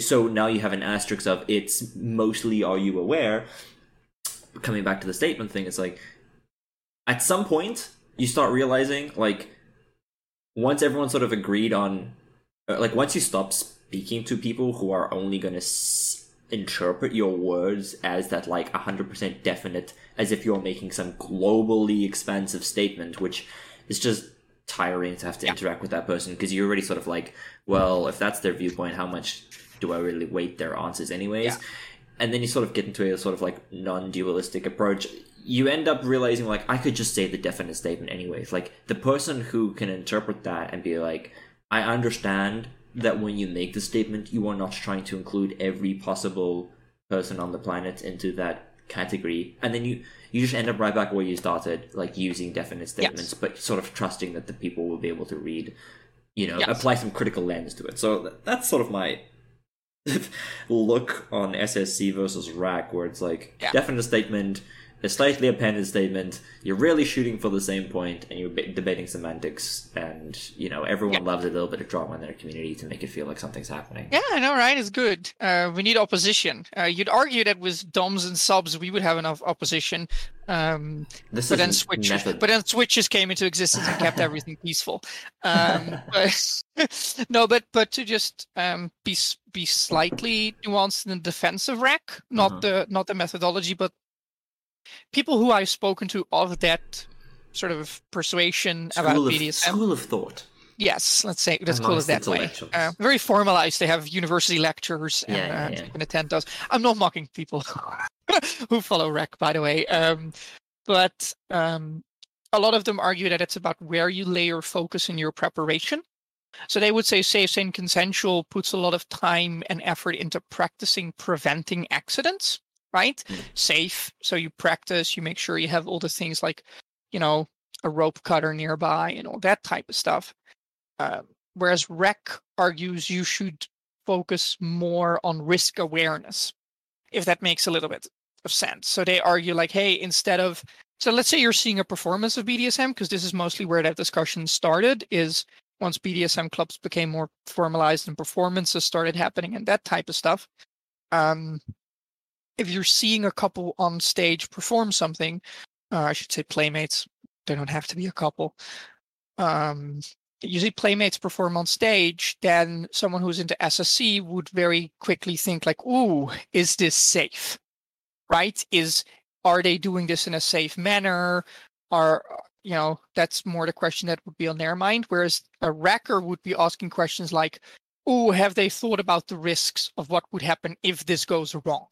so now you have an asterisk of it's mostly are you aware? Coming back to the statement thing it's like at some point you start realizing like once everyone sort of agreed on uh, like once you stop speaking to people who are only going to s- interpret your words as that like 100% definite as if you're making some globally expansive statement which is just tiring to have to Yeah. interact with that person because you're already sort of like well if that's their viewpoint how much do i really weight their answers anyways Yeah. and then you sort of get into a sort of like non-dualistic approach you end up realizing like i could just say the definite statement anyways like the person who can interpret that and be like i understand that when you make the statement you are not trying to include every possible person on the planet into that category and then you you just end up right back where you started like using definite statements but sort of trusting that the people will be able to read you know Yes. apply some critical lens to it so that's sort of my look on ssc versus rack where it's like Yeah. definite statement a slightly appended statement you're really shooting for the same point and you're ba- debating semantics and you know everyone Yeah. loves a little bit of drama in their community to make it feel like something's happening Yeah, I know, right? It's good. Uh, we need opposition. Uh, you'd argue that with DOMs and subs, we would have enough opposition. Um, but then switches, method but then switches came into existence and kept everything peaceful. Um, but, no, but but to just um, be be slightly nuanced in the defensive rack, not Uh-huh. the not the methodology, but people who I've spoken to of that sort of persuasion about school of, BDSM. school of thought Yes, let's say let's call it that way. Uh, very formalized. They have university lectures and Yeah, yeah, uh, yeah. can attend those. I'm not mocking people who follow rec, by the way. Um, but um, a lot of them argue that it's about where you lay your focus in your preparation. So they would say safe, sane, consensual puts a lot of time and effort into practicing preventing accidents, right? Mm. Safe. So you practice, you make sure you have all the things like, you know, a rope cutter nearby and all that type of stuff. Um, whereas rec argues you should focus more on risk awareness, if that makes a little bit of sense. So they argue like, hey, instead of so let's say you're seeing a performance of BDSM, because this is mostly where that discussion started, is once BDSM clubs became more formalized and performances started happening and that type of stuff. Um, if you're seeing a couple on stage perform something, uh, I should say playmates, they don't have to be a couple. Um, usually playmates perform on stage, then someone who's into SSC would very quickly think like, "Ooh, is this safe?" Right? Is are they doing this in a safe manner? Are you know that's more the question that would be on their mind. Whereas a racker would be asking questions like, "Oh, have they thought about the risks of what would happen if this goes wrong?"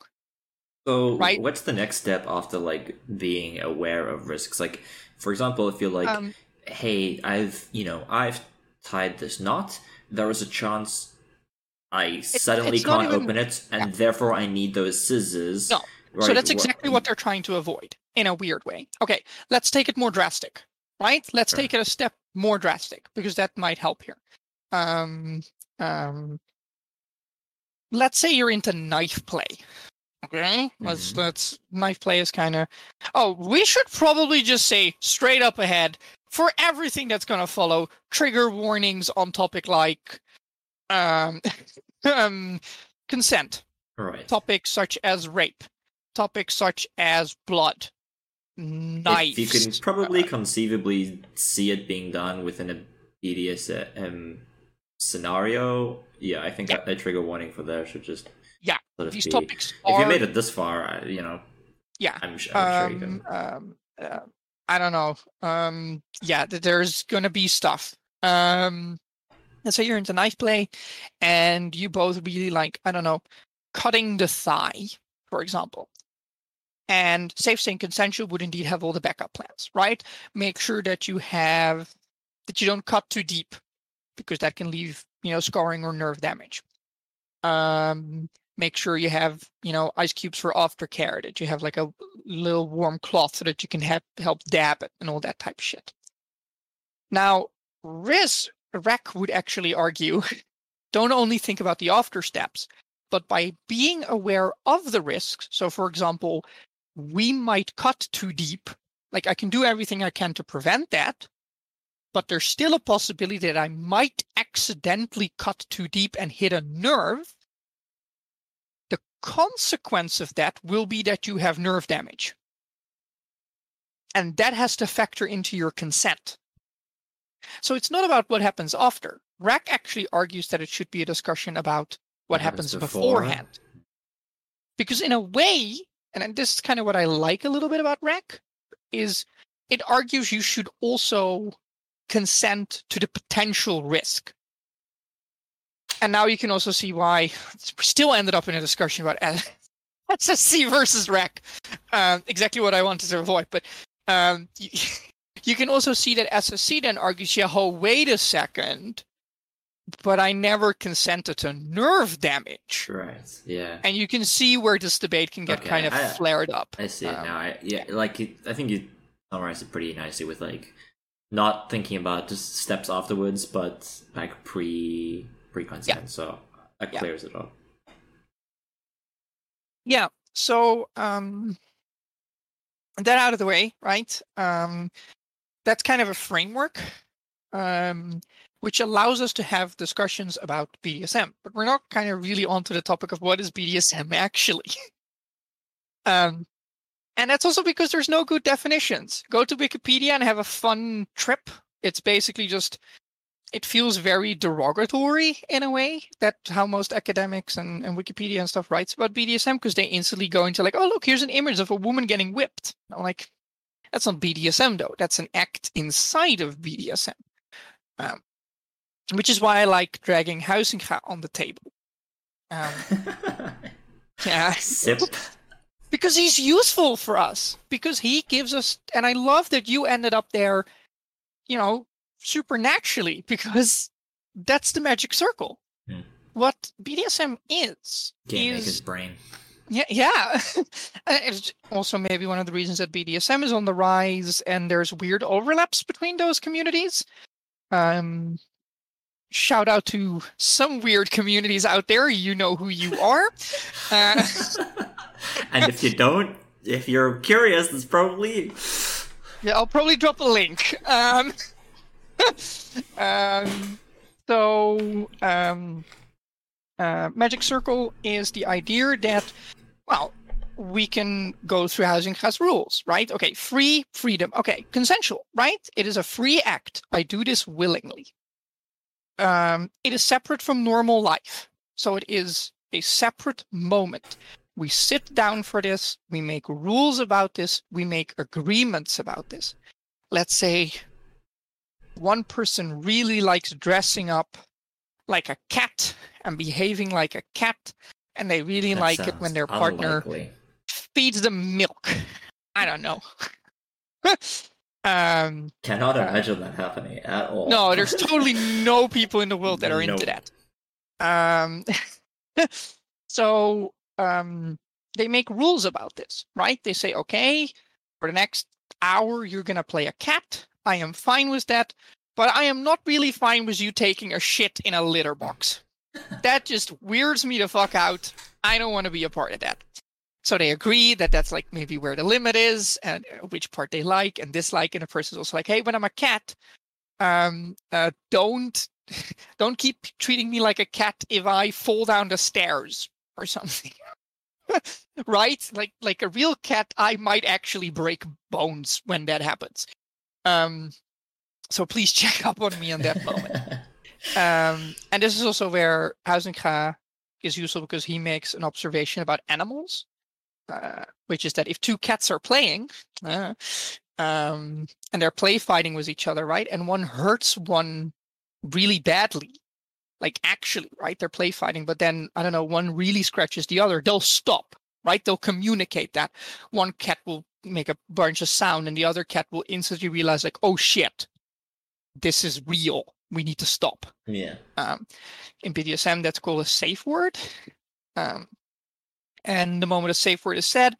So, Right. what's the next step after like being aware of risks? Like, for example, if you're like, Um, "Hey, I've you know I've tied this knot. There is a chance I suddenly it's can't even- open it, and therefore I need those scissors." No. Right? So that's exactly what they're trying to avoid in a weird way. Okay, let's take it more drastic, right? Let's Sure. take it a step more drastic because that might help here. Um, um, let's say you're into knife play. Okay, let's Mhm. let's knife play is kind of. Oh, we should probably just say straight up ahead for everything that's gonna follow. Trigger warnings on topic like, um, um, consent Right. topics such as rape, topics such as blood, knives. If you can probably conceivably see it being done within a BDSM scenario, yeah, I think Yeah. a, a trigger warning for there should just Yeah, sort These be. topics If you made it this far, I- you know, yeah. I'm, su- I'm sure you Um, can. um, uh, I don't know. Um, yeah, there's gonna be stuff. Um, let's say you're into knife play, and you both really like I don't know, cutting the thigh, for example. And safe, sane, consensual would indeed have all the backup plans, right? Make sure that you have that you don't cut too deep, because that can leave you know scarring or nerve damage. Um, make sure you have you know ice cubes for aftercare that you have like a little warm cloth so that you can have, help dab it and all that type of shit. Now riz rec would actually argue don't only think about the after steps but by being aware of the risks so for example we might cut too deep like i can do everything i can to prevent that but there's still a possibility that i might accidentally cut too deep and hit a nerve consequence of that will be that you have nerve damage. And that has to factor into your consent. So it's not about what happens after. Rack actually argues that it should be a discussion about what, happens, before? beforehand. because in a way, and this is kind of what I like a little bit about Rack, is it argues you should also consent to the potential risk. And now you can also see why still ended up in a discussion about SSC versus REC. Um, exactly what I wanted to avoid. But um, you, you can also see that SSC then argues, yeah, oh, wait a second but I never consented to nerve damage. Right. Yeah. And you can see where this debate can get Okay, kind of I- flared up. I see it Um, now. I, yeah, like it, I think you summarized it pretty nicely with like not thinking about just steps afterwards, but like pre pre consent. So that Yeah. clears it up. Yeah. So um that out of the way, right? Um that's kind of a framework um which allows us to have discussions about BDSM, but we're not kind of really onto the topic of what is BDSM actually. um and that's also because there's no good definitions. Go to Wikipedia and have a fun trip. It's basically just it feels very derogatory in a way that how most academics and, and wikipedia and stuff writes about bdsm because they instantly go into like oh look here's an image of a woman getting whipped. I'm like that's not bdsm though. That's an act inside of bdsm um, which is why i like dragging Huizinga on the table. Um, yeah Sip. because he's useful for us because he gives us and i love that you ended up there you know supernaturally because that's the magic circle Hmm. what bdsm is Game is maker's brain. yeah yeah Uh, it's also maybe one of the reasons that bdsm is on the rise and there's weird overlaps between those communities um shout out to some weird communities out there you know who you are uh, and if you don't, if you're curious, it's probably Yeah, I'll probably drop a link. Um, um, so, um, uh, Magic Circle is the idea that, well, we can go through Huizinga's rules, right? Okay, free freedom. Okay, consensual, right? It is a free act. I do this willingly. Um, it is separate from normal life. So it is a separate moment. We sit down for this. We make rules about this. We make agreements about this. Let's say one person really likes dressing up like a cat and behaving like a cat, and they really That like it when their partner unlikely. feeds them milk. I don't know. um, Cannot imagine that happening at all. no, there's totally no people in the world that are into that. Um, so um, they make rules about this, right? They say, okay, for the next hour, you're going to play a cat. I am fine with that, but I am not really fine with you taking a shit in a litter box. that just weirds me the fuck out. I don't want to be a part of that. So they agree that that's like maybe where the limit is and uh, which part they like and dislike. And the person's also like, hey, when I'm a cat, um, uh, don't don't keep treating me like a cat if I fall down the stairs or something. right? Like like a real cat, I might actually break bones when that happens. Um, so please check up on me on that moment. Um, and this is also where Huizinga is useful because he makes an observation about animals, uh, which is that if two cats are playing, uh, um, and they're play fighting with each other, right, and one hurts one really badly, like actually, right, they're play fighting, but then I don't know, one really scratches the other, they'll stop, right? They'll communicate that. One cat will make a bunch of sound, and the other cat will instantly realize, like, oh shit, this is real. We need to stop yeah. um, in BDSM, that's called a safe word. Um, and the moment a safe word is said,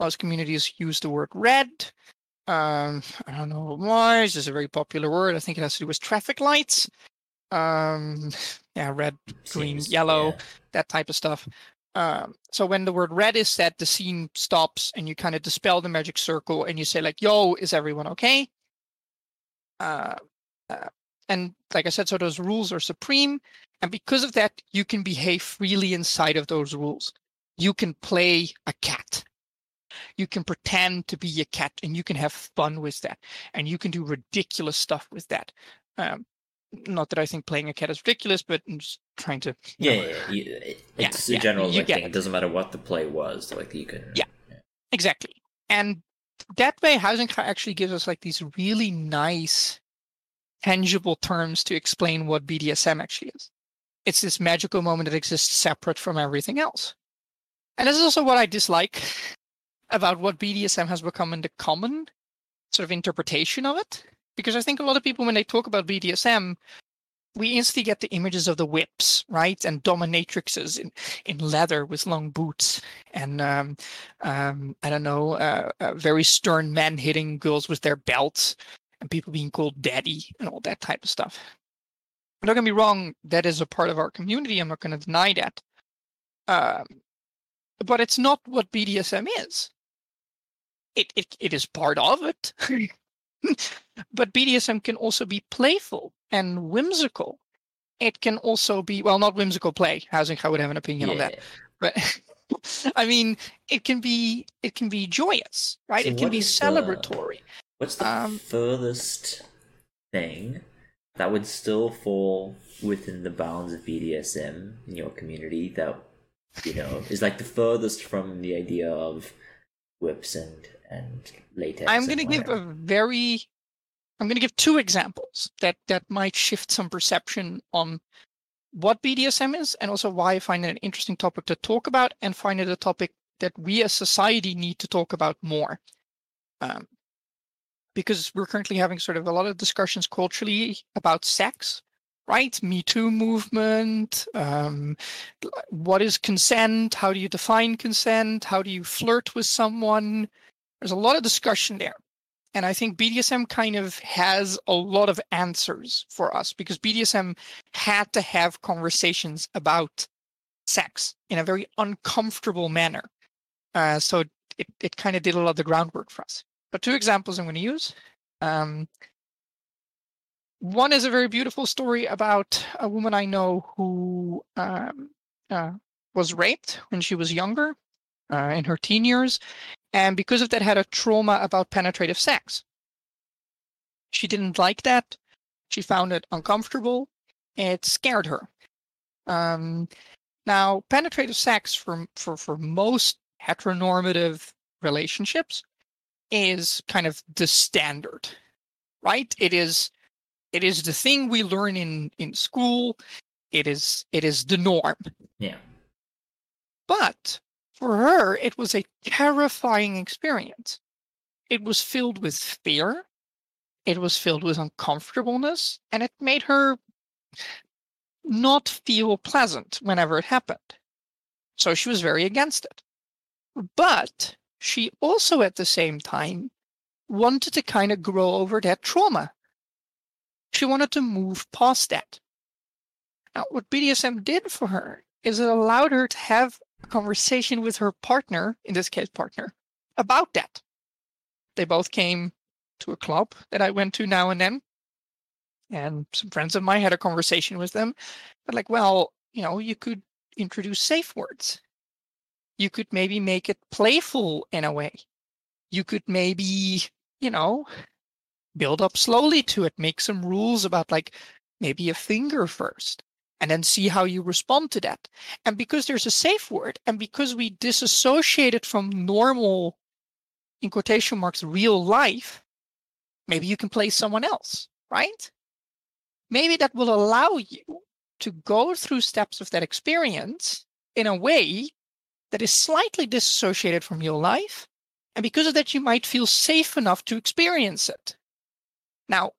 most communities use the word red. Um, I don't know why. It's just a very popular word. I think it has to do with traffic lights. Um, yeah, red, green, Seems- yellow, yeah. that type of stuff. Um, so when the word red is said, the scene stops and you kind of dispel the magic circle and you say like, "Yo, is everyone okay?" Uh, uh, and like I said, so those rules are supreme, and because of that, you can behave freely inside of those rules. You can play a cat. You can pretend to be a cat, and you can have fun with that, and you can do ridiculous stuff with that. Um, not that I think playing a cat is ridiculous, but I'm just trying to. Yeah, yeah, yeah. Yeah, it's yeah, a general like, thing. it. It doesn't matter what the play was. Like you can. Yeah. Exactly. And that way, Huizinga actually gives us like these really nice, tangible terms to explain what BDSM actually is. It's this magical moment that exists separate from everything else. And this is also what I dislike about what BDSM has become in the common sort of interpretation of it. Because I think a lot of people, when they talk about BDSM, we instantly get the images of the whips, right? And dominatrixes in, in leather with long boots and um, um, I don't know, uh, uh, very stern men hitting girls with their belts and people being called daddy and all that type of stuff. Don't get me wrong, that is a part of our community. I'm not going to deny that. Um, but it's not what BDSM is. It, it, it is part of it. but BDSM can also be playful and whimsical. It can also be, well, not whimsical play. Huizinga, I would have an opinion on that but I mean, it can be it can be joyous, right? So it can be is the- celebratory. What's the Um, furthest thing that would still fall within the bounds of BDSM in your community that you know is like the furthest from the idea of whips and and latex? I'm going to give a very I'm going to give two examples that that might shift some perception on what BDSM is and also why I find it an interesting topic to talk about and find it a topic that we as society need to talk about more. Um, because we're currently having sort of a lot of discussions culturally about sex, right? Me Too movement. Um, what is consent? How do you define consent? How do you flirt with someone? There's a lot of discussion there. And I think BDSM kind of has a lot of answers for us because BDSM had to have conversations about sex in a very uncomfortable manner. Uh, so it, it kind of did a lot of the groundwork for us. But two examples I'm going to use. Um, one is a very beautiful story about a woman I know who um, uh, was raped when she was younger, uh, in her teen years, and because of that had a trauma about penetrative sex. She didn't like that. She found it uncomfortable. It scared her. Um, now, penetrative sex for for for most heteronormative relationships is kind of the standard, right? It is it is the thing we learn in in school. It is it is the norm. Yeah. But for her, it was a terrifying experience. It was filled with fear, it was filled with uncomfortableness, and it made her not feel pleasant whenever it happened. So she was very against it. But she also, at the same time, wanted to kind of grow over that trauma. She wanted to move past that. Now, what BDSM did for her is it allowed her to have a conversation with her partner, in this case, partner, about that. They both came to a club that I went to now and then. And some friends of mine had a conversation with them. But, like, well, you know, you could introduce safe words. You could maybe make it playful in a way. You could maybe, you know, build up slowly to it, make some rules about, like, maybe a finger first and then see how you respond to that. And because there's a safe word, and because we disassociate it from normal, in quotation marks, real life, maybe you can play someone else, right? Maybe that will allow you to go through steps of that experience in a way that is slightly disassociated from your life. And because of that, you might feel safe enough to experience it. Now,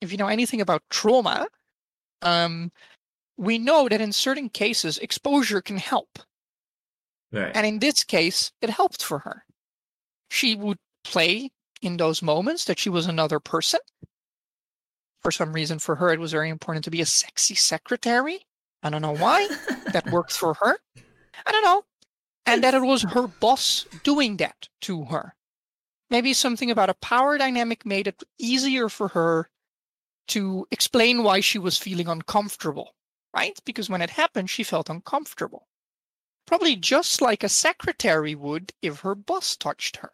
if you know anything about trauma, um, we know that in certain cases, exposure can help. Right. And in this case, it helped for her. She would play in those moments that she was another person. For some reason, for her, it was very important to be a sexy secretary. I don't know why. that worked for her. I don't know. And that it was her boss doing that to her. Maybe something about a power dynamic made it easier for her to explain why she was feeling uncomfortable, right? Because when it happened, she felt uncomfortable. Probably just like a secretary would if her boss touched her.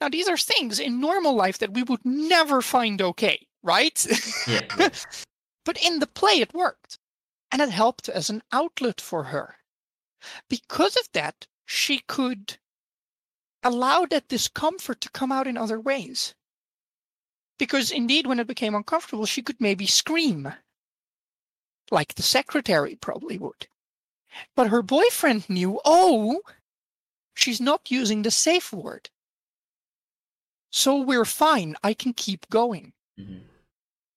Now, these are things in normal life that we would never find okay, right? yeah. yeah. But in the play, it worked. And it helped as an outlet for her. Because of that, she could allow that discomfort to come out in other ways. Because indeed, when it became uncomfortable, she could maybe scream, like the secretary probably would. But her boyfriend knew, oh, she's not using the safe word. So we're fine. I can keep going. Mhm.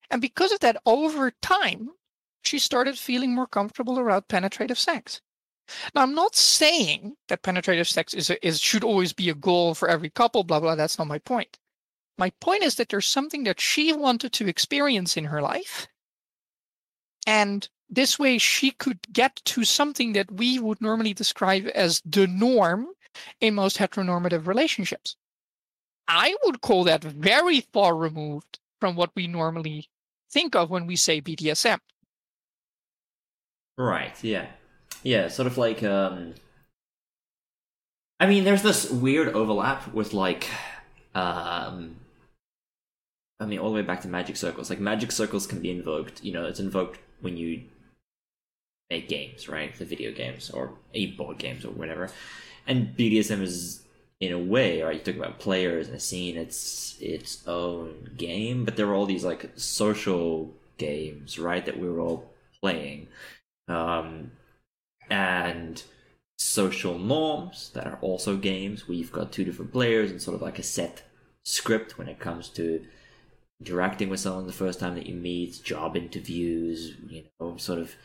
And because of that, over time, she started feeling more comfortable around penetrative sex. Now, I'm not saying that penetrative sex is, a, is should always be a goal for every couple, blah, blah. That's not my point. My point is that there's something that she wanted to experience in her life. And this way, she could get to something that we would normally describe as the norm in most heteronormative relationships. I would call that very far removed from what we normally think of when we say BDSM. Right, yeah. Yeah, sort of like um I mean there's this weird overlap with like um I mean all the way back to magic circles. Like magic circles can be invoked, you know, it's invoked when you make games, right? The video games or a board games or whatever. And BDSM is in a way, right? You talk about players and a scene, it's its own game, but there are all these like social games, right, that we were all playing. Um and social norms that are also games where you've got two different players and sort of like a set script when it comes to interacting with someone the first time that you meet, job interviews, you know, sort of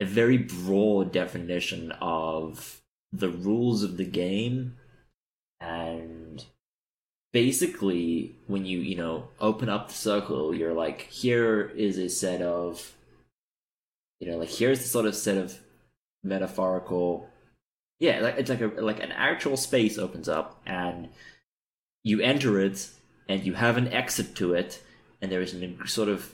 a very broad definition of the rules of the game. And basically when you you know open up the circle you're like here is a set of you know like here's the sort of set of metaphorical yeah like it's like a like an actual space opens up and you enter it and you have an exit to it and there is an sort of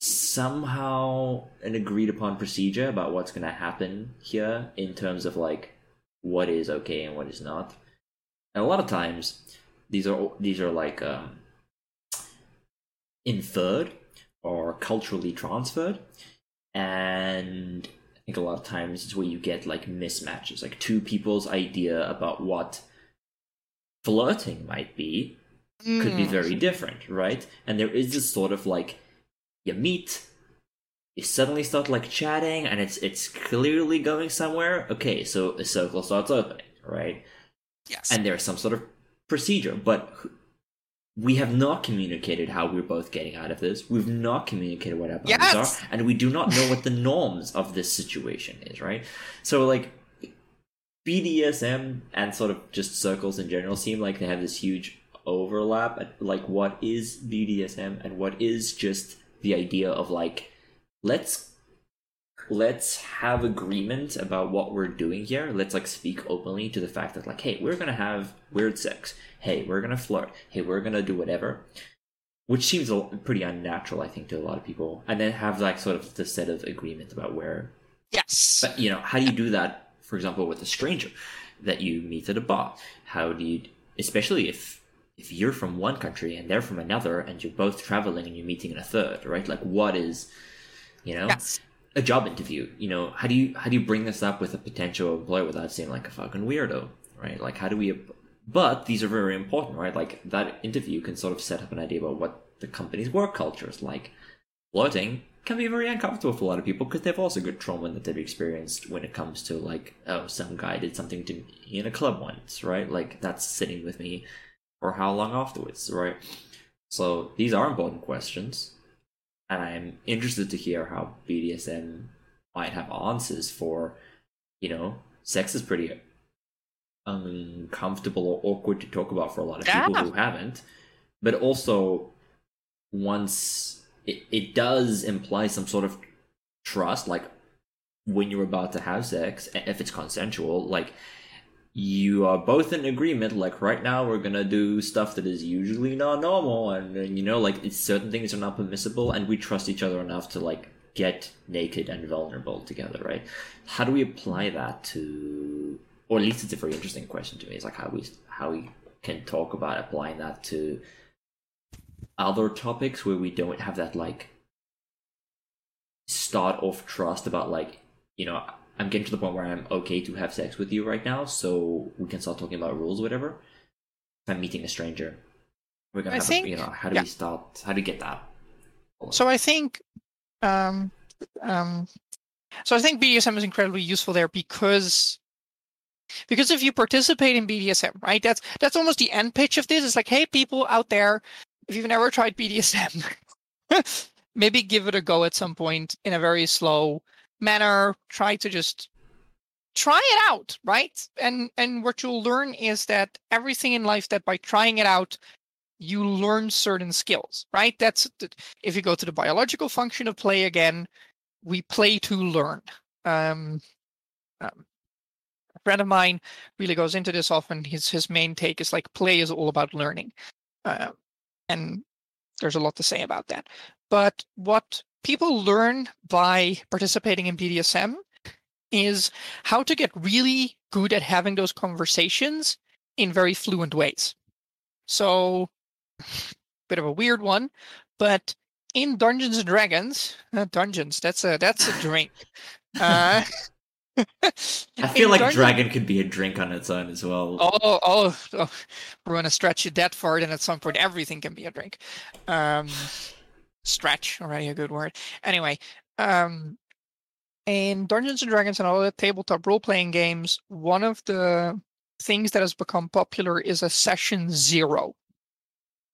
somehow an agreed upon procedure about what's going to happen here in terms of like what is okay and what is not. And a lot of times these are these are like um, inferred or culturally transferred. And i think a lot of times it's where you get like mismatches like two people's idea about what flirting might be could be Mm. very different right and there is this sort of like you meet you suddenly start like chatting and it's it's clearly going somewhere okay so a circle starts opening right Yes. and there's some sort of procedure but we have not communicated how we're both getting out of this we've not communicated what our boundaries Yes. are and we do not know what the norms of this situation is right so like bdsm and sort of just circles in general seem like they have this huge overlap at like what is bdsm and what is just the idea of like let's let's have agreement about what we're doing here. Let's like speak openly to the fact that like, hey, we're gonna have weird sex. Hey, we're gonna flirt. Hey, we're gonna do whatever. Which seems a, pretty unnatural, I think, to a lot of people. And then have like sort of the set of agreement about where. yes. But you know, how do you do that? For example, with a stranger that you meet at a bar. How do you, especially if if you're from one country and they're from another, and you're both traveling and you're meeting in a third, right? Like, what is, you know? yes. a job interview you know how do you how do you bring this up with a potential employer without seeming like a fucking weirdo right like how do we but these are very important right like that interview can sort of set up an idea about what the company's work culture is like flirting can be very uncomfortable for a lot of people because they've also got trauma that they've experienced when it comes to like oh some guy did something to me in a club once right like that's sitting with me for how long afterwards right so these are important questions and I'm interested to hear how BDSM might have answers for, you know, sex is pretty uncomfortable or awkward to talk about for a lot of people who haven't. But also, once it, it does imply some sort of trust, like when you're about to have sex, if it's consensual, like you are both in agreement like right now we're gonna do stuff that is usually not normal and, and, you know like it's, certain things are not permissible and we trust each other enough to like get naked and vulnerable together right? How do we apply that to or at least it's a very interesting question to me is like how we how we can talk about applying that to other topics where we don't have that like start off trust about like you know I'm getting to the point where I'm okay to have sex with you right now, so we can start talking about rules, or whatever. If I'm meeting a stranger, we're gonna I have think- a, you know how do yeah. we start? How do we get that? So I think, um, um, so I think BDSM is incredibly useful there because because if you participate in BDSM, right? That's that's almost the end pitch of this. It's like, hey, people out there, if you've never tried BDSM, maybe give it a go at some point in a very slow manner. Try to just try it out, right? And and what you'll learn is that everything in life that by trying it out you learn certain skills, right? That's if you go to the biological function of play again, we play to learn. Um, um, a friend of mine really goes into this often. His his main take is like play is all about learning, uh, and there's a lot to say about that. But what people learn by participating in BDSM is how to get really good at having those conversations in very fluent ways. So bit of a weird one, but in Dungeons and Dragons, uh, dungeons. That's a that's a drink. Uh, I feel like dragon could be a drink on its own as well. Oh, oh, oh, we're gonna stretch it that far, then at some point everything can be a drink. Um, stretch, already a good word. Anyway, um, in Dungeons and Dragons and other tabletop role-playing games, one of the things that has become popular is a session zero.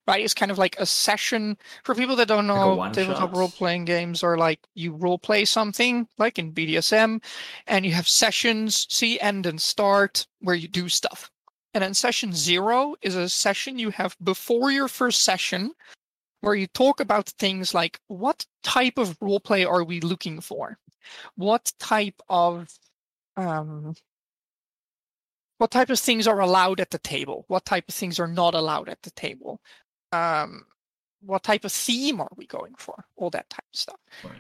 Right, it's kind of like a session for people that don't know. one tabletop role-playing games are like you role-play something, like in BDSM, and you have sessions, see end and start, where you do stuff. And then session zero is a session you have before your first session, where you talk about things like what type of roleplay are we looking for? What type of um, what type of things are allowed at the table? What type of things are not allowed at the table? Um, what type of theme are we going for? All that type of stuff. Right.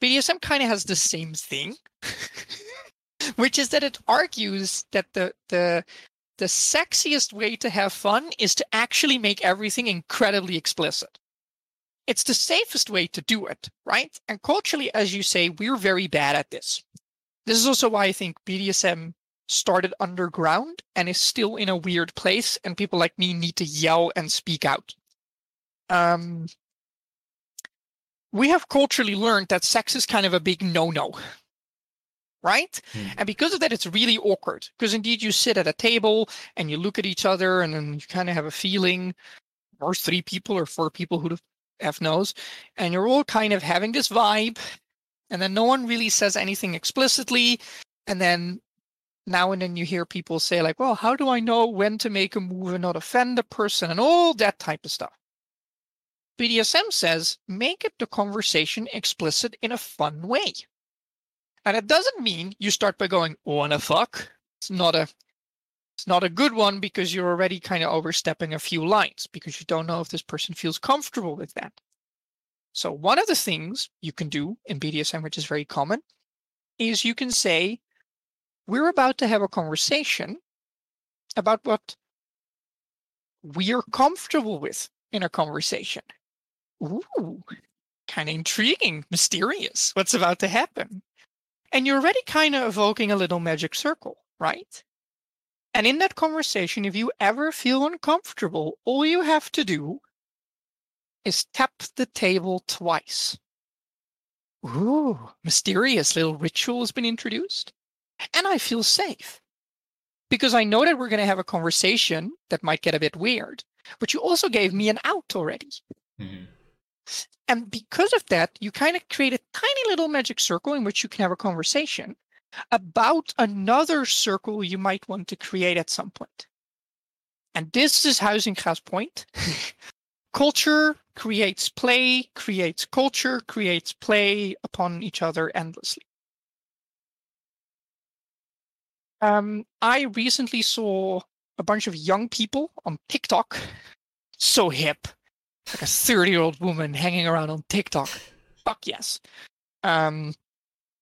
BDSM kind of has the same thing, which is that it argues that the the the sexiest way to have fun is to actually make everything incredibly explicit. It's the safest way to do it, right? And culturally, as you say, we're very bad at this. This is also why I think BDSM started underground and is still in a weird place, and people like me need to yell and speak out. Um, we have culturally learned that sex is kind of a big no-no right Hmm. and because of that it's really awkward because indeed you sit at a table and you look at each other and then you kind of have a feeling or three people or four people who the f knows and you're all kind of having this vibe and then no one really says anything explicitly and then now and then you hear people say like well how do i know when to make a move and not offend the person and all that type of stuff BDSM says make it the conversation explicit in a fun way. And it doesn't mean you start by going, wanna fuck? It's not a it's not a good one because you're already kind of overstepping a few lines because you don't know if this person feels comfortable with that. So one of the things you can do in BDSM, which is very common, is you can say, we're about to have a conversation about what we're comfortable with in a conversation. Ooh, kind of intriguing, mysterious. What's about to happen? And you're already kind of evoking a little magic circle, right? And in that conversation, if you ever feel uncomfortable, all you have to do is tap the table twice. Ooh, mysterious little ritual has been introduced. And I feel safe because I know that we're going to have a conversation that might get a bit weird. But you also gave me an out already. Mhm. And because of that, you kind of create a tiny little magic circle in which you can have a conversation about another circle you might want to create at some point. And this is Huizinga's point. culture creates play, creates culture, creates play upon each other endlessly. Um, I recently saw a bunch of young people on TikTok, so hip, like a 30 year old woman hanging around on TikTok. Fuck yes. Um,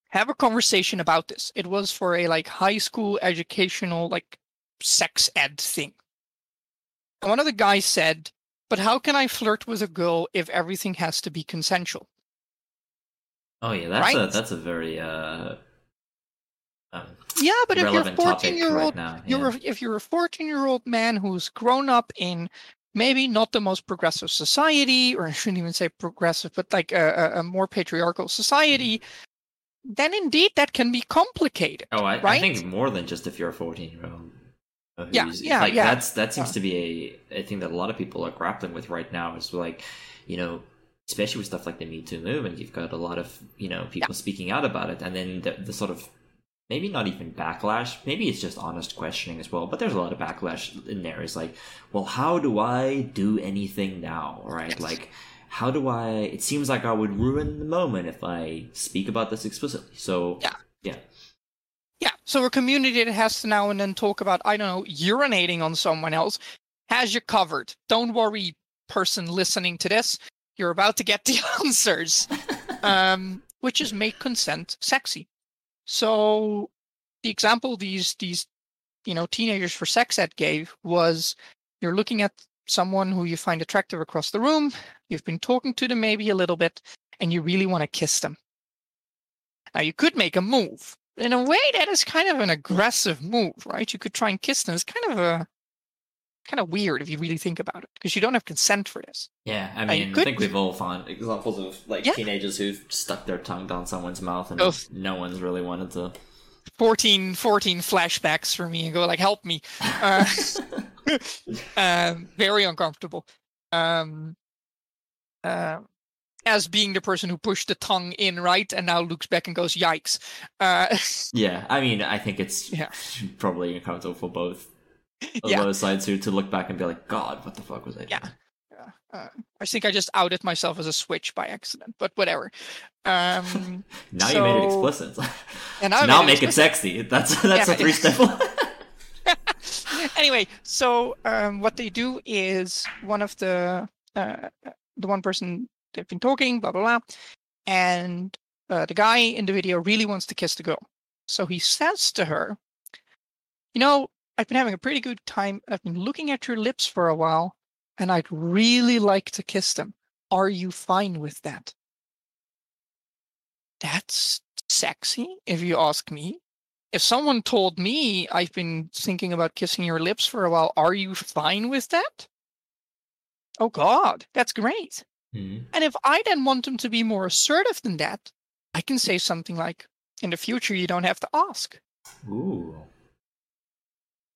have a conversation about this. It was for a like high school educational like sex ed thing. And one of the guys said, "But how can I flirt with a girl if everything has to be consensual?" Oh yeah, that's a that's a very uh um, Yeah, but if you're a relevant topic 14 year right old, now. you're a, if you're a 14 year old man who's grown up in maybe not the most progressive society, or I shouldn't even say progressive, but like a, a, more patriarchal society, mm-hmm. then indeed that can be complicated. Oh, I, I think more than just if you're a 14 year old. Uh, yeah, yeah, like yeah. that's that seems Yeah. to be a, a thing that a lot of people are grappling with right now. Is like, you know, especially with stuff like the Me Too movement, you've got a lot of you know people speaking out about it, and then the, the sort of maybe not even backlash, maybe it's just honest questioning as well. But there's a lot of backlash in there. It's like, well, how do I do anything now? Right, like. How do I? It seems like I would ruin the moment if I speak about this explicitly. So Yeah. yeah, Yeah, so a community that has to now and then talk about, I don't know, urinating on someone else has you covered. Don't worry, person listening to this. You're about to get the answers, um, which is make consent sexy. So the example these these you know teenagers for sex ed gave was you're looking at someone who you find attractive across the room. You've been talking to them maybe a little bit, and you really want to kiss them. Now you could make a move. In a way, that is kind of an aggressive move, right? You could try and kiss them. It's kind of a kind of weird if you really think about it, because you don't have consent for this. Yeah, I mean, I think we've all found examples of like Yeah. teenagers who've stuck their tongue down someone's mouth and Oh. no one's really wanted to. 14, 14 flashbacks for me and go like, help me. Uh, um, very uncomfortable. Um, uh, as being the person who pushed the tongue in, right, and now looks back and goes, "Yikes!" Uh, yeah, I mean, I think it's Yeah. probably uncomfortable for both of Yeah. those sides to to look back and be like, God, what the fuck was I doing? Yeah. uh, I think I just outed myself as a switch by accident, but whatever. Um, Now you made it So- explicit. and I now made make it sexy. That's that's Yeah. a three step. anyway, so um, what they do is one of the uh, the one person they've been talking, blah blah blah, and uh, the guy in the video really wants to kiss the girl. So he says to her, "You know, I've been having a pretty good time. I've been looking at your lips for a while, and I'd really like to kiss them. Are you fine with that?" That's sexy, if you ask me if someone told me I've been thinking about kissing your lips for a while, are you fine with that? Oh God, that's great. Hmm. And if I then want them to be more assertive than that, I can say something like, in the future, you don't have to ask. Ooh.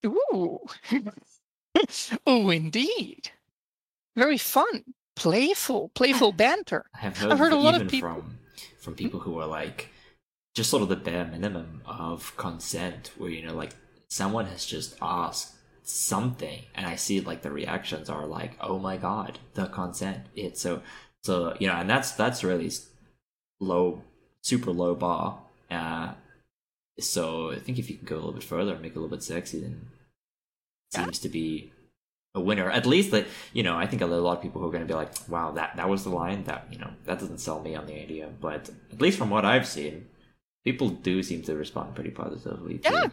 Ooh. oh, indeed. Very fun, playful, playful banter. I have heard, I've heard a lot of people- from from people who are like just sort of the bare minimum of consent, where you know, like someone has just asked something, and I see like the reactions are like, "Oh my god, the consent!" It's so so you know, and that's that's really low, super low bar. Uh, so I think if you can go a little bit further and make it a little bit sexy, then. Seems to be a winner. At least that you know, I think a lot of people who are going to be like, "Wow, that that was the line." That you know, that doesn't sell me on the idea. But at least from what I've seen, people do seem to respond pretty positively. To, Yeah.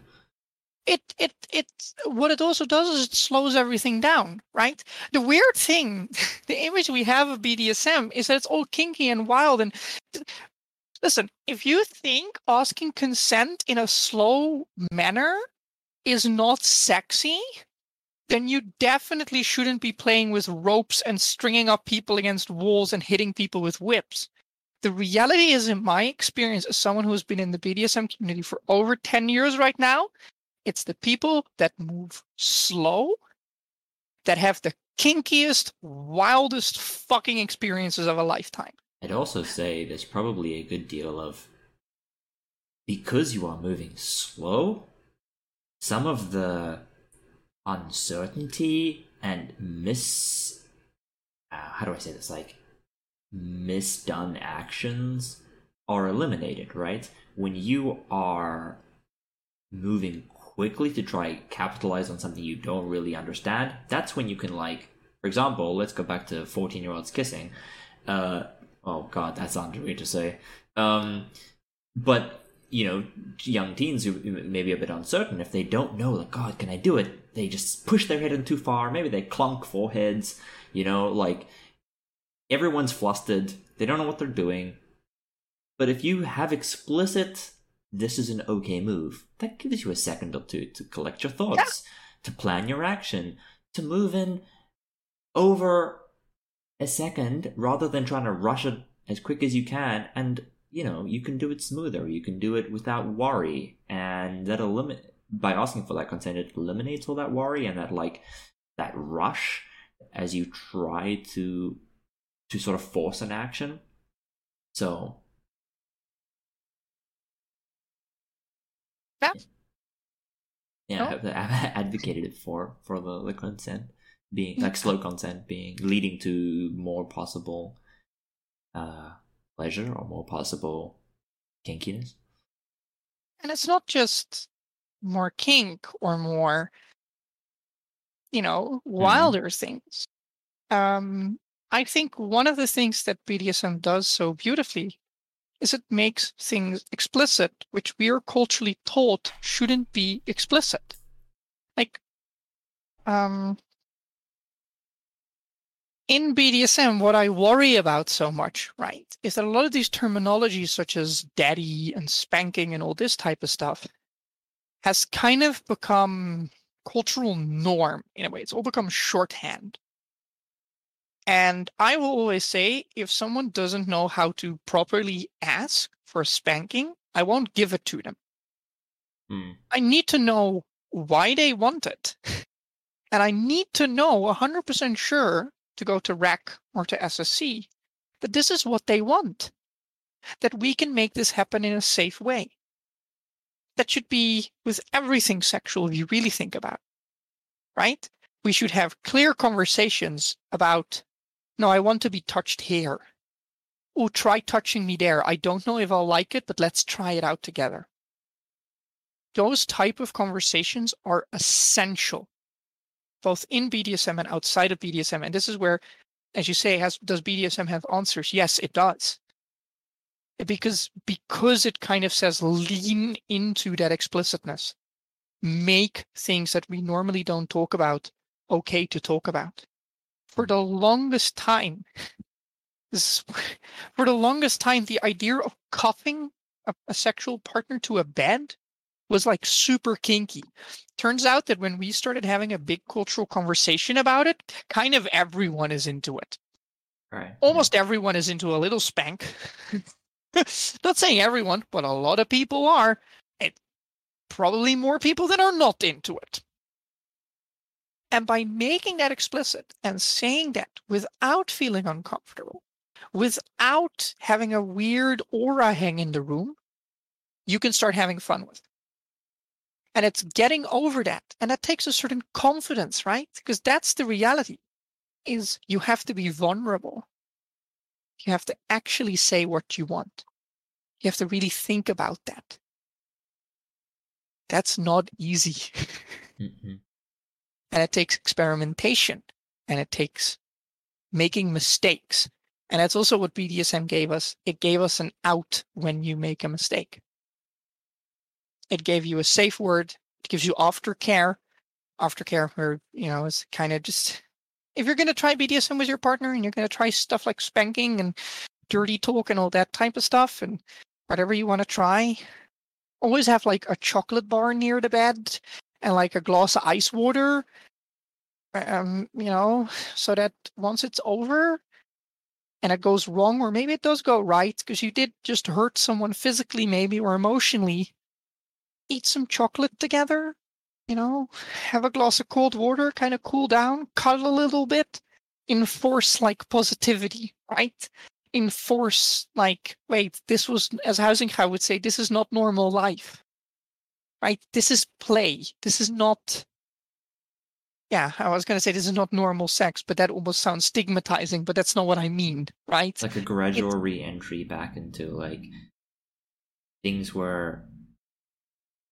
it it it what it also does is it slows everything down right the weird thing the image we have of bdsm is that it's all kinky and wild and listen if you think asking consent in a slow manner is not sexy then you definitely shouldn't be playing with ropes and stringing up people against walls and hitting people with whips the reality is in my experience as someone who's been in the bdsm community for over 10 years right now it's the people that move slow that have the kinkiest, wildest fucking experiences of a lifetime. I'd also say there's probably a good deal of because you are moving slow, some of the uncertainty and mis uh, how do I say this like misdone actions are eliminated, right? When you are moving quickly to try capitalize on something you don't really understand, that's when you can like for example, let's go back to 14 year olds kissing. Uh, oh god, that sounds weird to say. Um, but you know, young teens who may be a bit uncertain if they don't know, like, God, can I do it? They just push their head in too far. Maybe they clunk foreheads. You know, like everyone's flustered. They don't know what they're doing. But if you have explicit, this is an okay move, that gives you a second or two to collect your thoughts, to plan your action, to move in over a second rather than trying to rush it as quick as you can. And, you know, you can do it smoother. You can do it without worry. And that eliminate by asking for that consent, it eliminates all that worry and that, like, that rush as you try to to sort of force an action. So Yeah. Yeah, Oh. I've, I've advocated it for for the, the consent being like slow consent being leading to more possible uh pleasure or more possible kinkiness. And it's not just more kink or more, you know, wilder things. Um, I think one of the things that BDSM does so beautifully is it makes things explicit, which we are culturally taught shouldn't be explicit. Like, um, in BDSM, what I worry about so much, right, is that a lot of these terminologies, such as daddy and spanking and all this type of stuff, has kind of become cultural norm in a way. It's all become shorthand. And I will always say if someone doesn't know how to properly ask for spanking, I won't give it to them. Hmm. I need to know why they want it. And I need to know 100% sure to go to RACK or to SSC that this is what they want, that we can make this happen in a safe way. That should be with everything sexual you really think about, right? We should have clear conversations about, no, I want to be touched here. Oh, try touching me there. I don't know if I'll like it, but let's try it out together. Those type of conversations are essential both in BDSM and outside of BDSM. And this is where, as you say, has does BDSM have answers? Yes, it does. Because because it kind of says lean into that explicitness, make things that we normally don't talk about okay to talk about. For the longest time, this, for the longest time, the idea of cuffing a, a sexual partner to a bed was like super kinky. Turns out that when we started having a big cultural conversation about it, kind of everyone is into it. Right. Almost everyone is into a little spank. not saying everyone, but a lot of people are. And probably more people that are not into it. And by making that explicit and saying that without feeling uncomfortable, without having a weird aura hang in the room, you can start having fun with. it. And it's getting over that. And that takes a certain confidence, right? Because that's the reality is you have to be vulnerable. You have to actually say what you want. You have to really think about that. That's not easy. Mhm. and it takes experimentation and it takes making mistakes. And that's also what BDSM gave us. It gave us an out when you make a mistake. It gave you a safe word. It gives you aftercare. Aftercare, where, you know, is kind of just if you're going to try BDSM with your partner and you're going to try stuff like spanking and dirty talk and all that type of stuff and whatever you want to try, always have like a chocolate bar near the bed and like a glass of ice water um you know so that once it's over and it goes wrong or maybe it does go right because you did just hurt someone physically maybe or emotionally eat some chocolate together you know have a glass of cold water kind of cool down cuddle a little bit enforce like positivity right enforce like wait this was as Huizinga would say this is not normal life right? This is play. This is not. Yeah, I was going to say this is not normal sex, but that almost sounds stigmatizing, but that's not what I mean, right? Like a gradual re-entry back into like things were,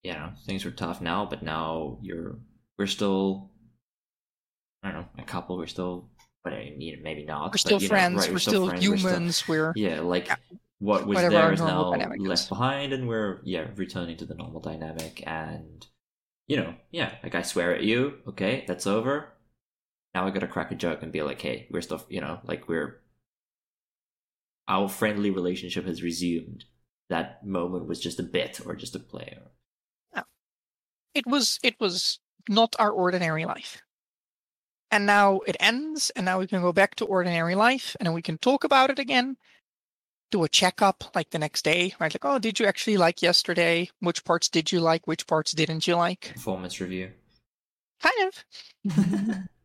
you know, things were tough now, but now you're we're still, I don't know, a couple. We're still, but I mean, maybe not. we're but, still you know, friends. right, we're, still friends, we're still- humans. We're, yeah, like what was there is now left is. behind, and we're yeah returning to the normal dynamic, and you know, yeah, like I swear at you, okay, that's over. Now I gotta crack a joke and be like, hey, we're still, you know, like we're our friendly relationship has resumed, that moment was just a bit or just a play. Or... It was it was not our ordinary life. And now it ends, and now we can go back to ordinary life, and we can talk about it again, do a checkup like the next day, right? Like, oh, did you actually like yesterday? Which parts did you like? Which parts didn't you like? Performance review. Kind of.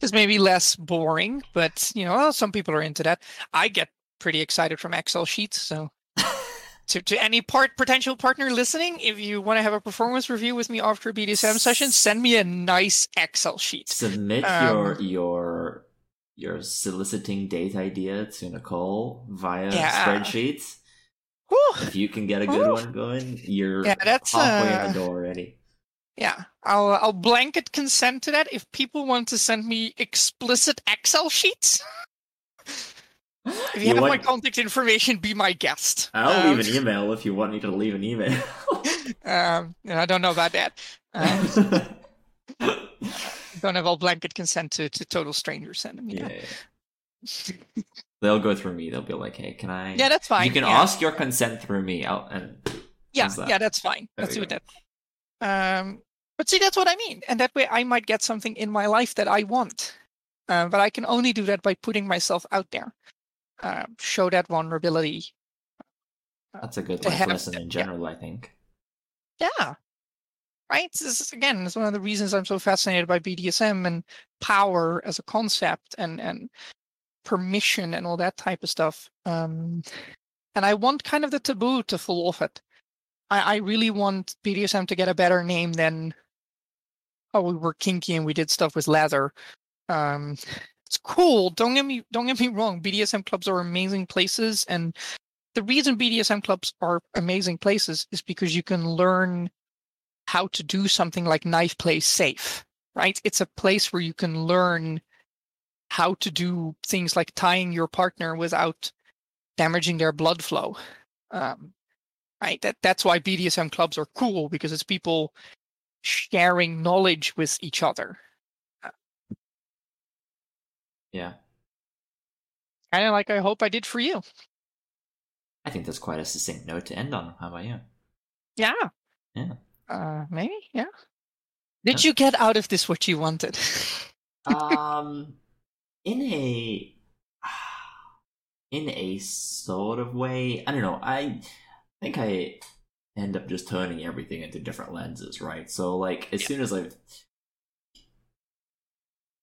It's maybe less boring, but you know, some people are into that. I get pretty excited from Excel sheets, so to, to any part potential partner listening, if you want to have a performance review with me after a BDSM session, send me a nice Excel sheet. Submit Um, your your your soliciting date idea to Nicole via Yeah. spreadsheets. If you can get a good one going, you're Yeah, that's, halfway uh, in the door already. Yeah, I'll I'll blanket consent to that. If people want to send me explicit Excel sheets, if you, You have my contact information, be my guest. I'll Um, leave an email if you want me to leave an email. Um, I don't know about that. Um, don't have all blanket consent to, to total strangers sending me yeah, yeah. They'll go through me. They'll be like, "Hey, can I?" Yeah, that's fine. You can yeah. ask your consent through me. I'll, and Yeah, that? yeah, that's fine. There Let's do go. that. Um, but see, that's what I mean, and that way I might get something in my life that I want. Uh, but I can only do that by putting myself out there, um, show that vulnerability. that's a good life lesson in yeah. general. I think. Yeah, right. This is, again, it's one of the reasons I'm so fascinated by BDSM and power as a concept, and and permission and all that type of stuff. Um, and I want kind of the taboo to fall off it. I, I really want BDSM to get a better name than oh we were kinky and we did stuff with leather. Um, it's cool. Don't get me don't get me wrong. BDSM clubs are amazing places, and the reason BDSM clubs are amazing places is because you can learn how to do something like knife play safe. Right? It's a place where you can learn how to do things like tying your partner without damaging their blood flow. Um, right? That that's why BDSM clubs are cool because it's people sharing knowledge with each other. Yeah, Kind of like I hope I did for you. I think that's quite a succinct note to end on. How about you? Yeah. Yeah. Uh, maybe. Yeah. Did Yeah. you get out of this what you wanted? um, in a in a sort of way, I don't know. I think I end up just turning everything into different lenses, right? So, like, as Yeah. soon as I've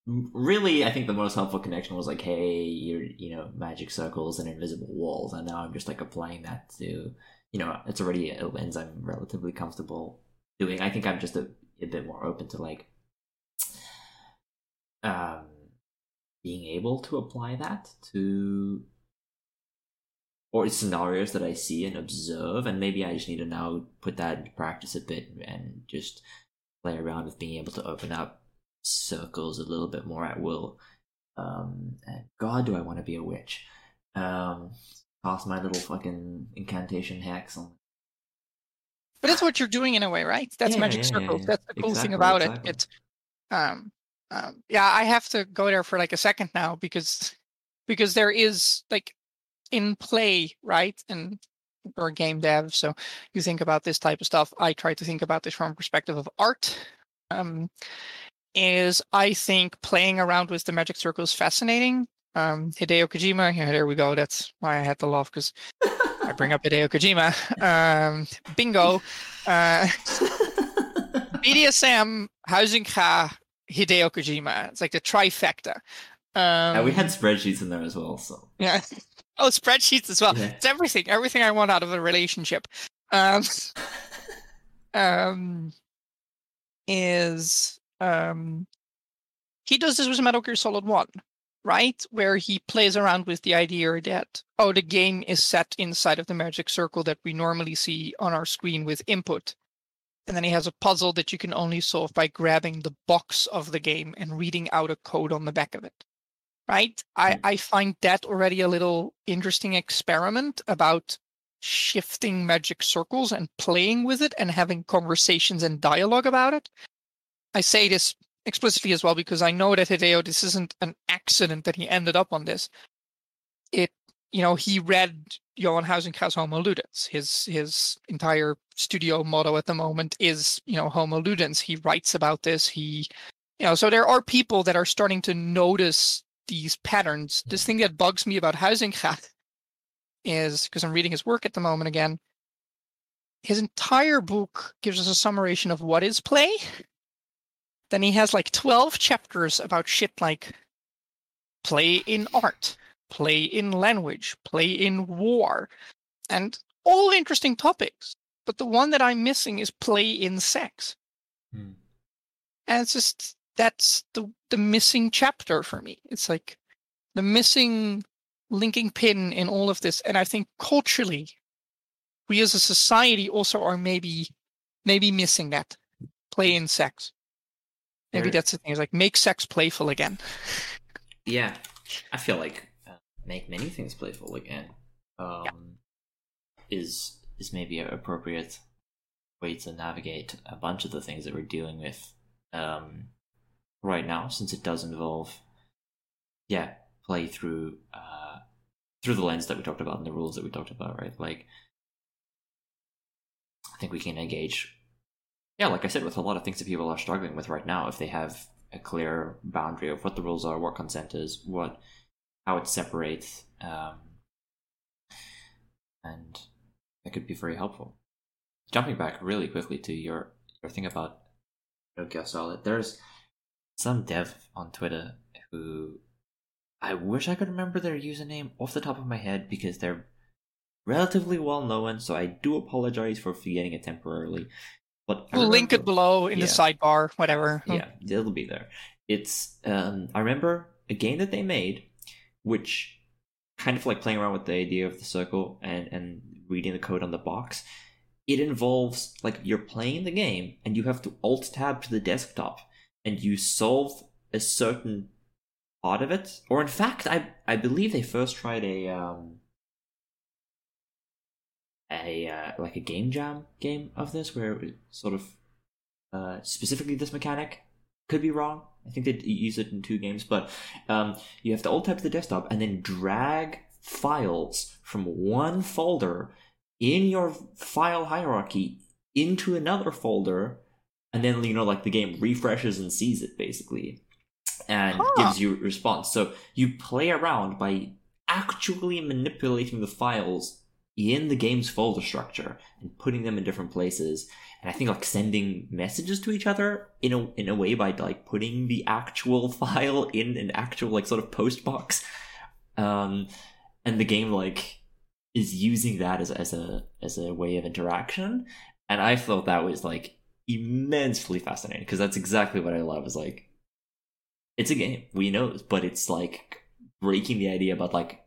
really, I think the most helpful connection was like, hey, you're you know magic circles and invisible walls, and now I'm just like applying that to you know it's already a lens I'm relatively comfortable doing. I think I'm just a, a bit more open to like um being able to apply that to or scenarios that I see and observe, and maybe I just need to now put that into practice a bit and just play around with being able to open up circles a little bit more at will. Um, God, do I want to be a witch? Um, cast my little fucking incantation hex on. But that's what you're doing in a way, right? That's Yeah, magic yeah, circles. yeah. That's the cool thing about exactly. it. It's um, um yeah, I have to go there for like a second now because because there is like in play, right? And we're game dev, so you think about this type of stuff. I try to think about this from a perspective of art. Um, is I think playing around with the magic circle is fascinating. Um, Hideo Kojima, yeah, there we go. That's why I had to laugh because I bring up Hideo Kojima. Um, bingo. Uh, BDSM, Huizinga, Hideo Kojima. It's like the trifecta. Um, and we had spreadsheets in there as well, so yeah. Oh, spreadsheets as well. Yeah. It's everything. Everything I want out of a relationship. Um, um, is um, he does this with Metal Gear Solid One, right? Where he plays around with the idea that oh, the game is set inside of the magic circle that we normally see on our screen with input, and then he has a puzzle that you can only solve by grabbing the box of the game and reading out a code on the back of it. Right? I, Mm. I find that already a little interesting experiment about shifting magic circles and playing with it and having conversations and dialogue about it. I say this explicitly as well because I know that Hideo, this isn't an accident that he ended up on this. It, you know, he read Johan Huizinga's Homo Ludens. His his entire studio motto at the moment is, you know, Homo Ludens. He writes about this. He, you know, so there are people that are starting to notice these patterns. This thing that bugs me about Huizenga is because I'm reading his work at the moment again. His entire book gives us a summation of what is play. Then he has like 12 chapters about shit like play in art, play in language, play in war, and all interesting topics. But the one that I'm missing is play in sex. Hmm. And it's just that's the the missing chapter for me. It's like the missing linking pin in all of this. And I think culturally, we as a society also are maybe maybe missing that play in sex. Maybe There- that's the thing. Is like make sex playful again. Yeah, I feel like uh, make many things playful again. Um, is is maybe an appropriate way to navigate a bunch of the things that we're dealing with um, right now, since it does involve, yeah, play through uh, through the lens that we talked about and the rules that we talked about, right? Like, I think we can engage, yeah, like I said, with a lot of things that people are struggling with right now if they have a clear boundary of what the rules are, what consent is, what how it separates, um, and that could be very helpful. Jumping back really quickly to your your thing about Gear Solid, there's some dev on Twitter who I wish I could remember their username off the top of my head because they're relatively well known, so I do apologize for forgetting it temporarily. But We'll link it below in the sidebar, whatever. yeah, it'll be there. It's um I remember a game that they made which kind of like playing around with the idea of the circle and and reading the code on the box. It involves like you're playing the game and you have to alt tab to the desktop and you solve a certain part of it. Or in fact, I I believe they first tried a um a uh, like a game jam game of this where it was sort of uh, specifically this mechanic. Could be wrong. I think they use it in two games, but um, you have to alt tab to the desktop and then drag files from one folder in your file hierarchy into another folder, and then you know like the game refreshes and sees it basically, and Huh. gives you a response. So you play around by actually manipulating the files in the game's folder structure and putting them in different places and I think like sending messages to each other in a in a way by like putting the actual file in an actual like sort of post box, um, and the game like is using that as as a as a way of interaction, and I thought that was like immensely fascinating because that's exactly what I love is like it's a game. We know but it's like breaking the idea about like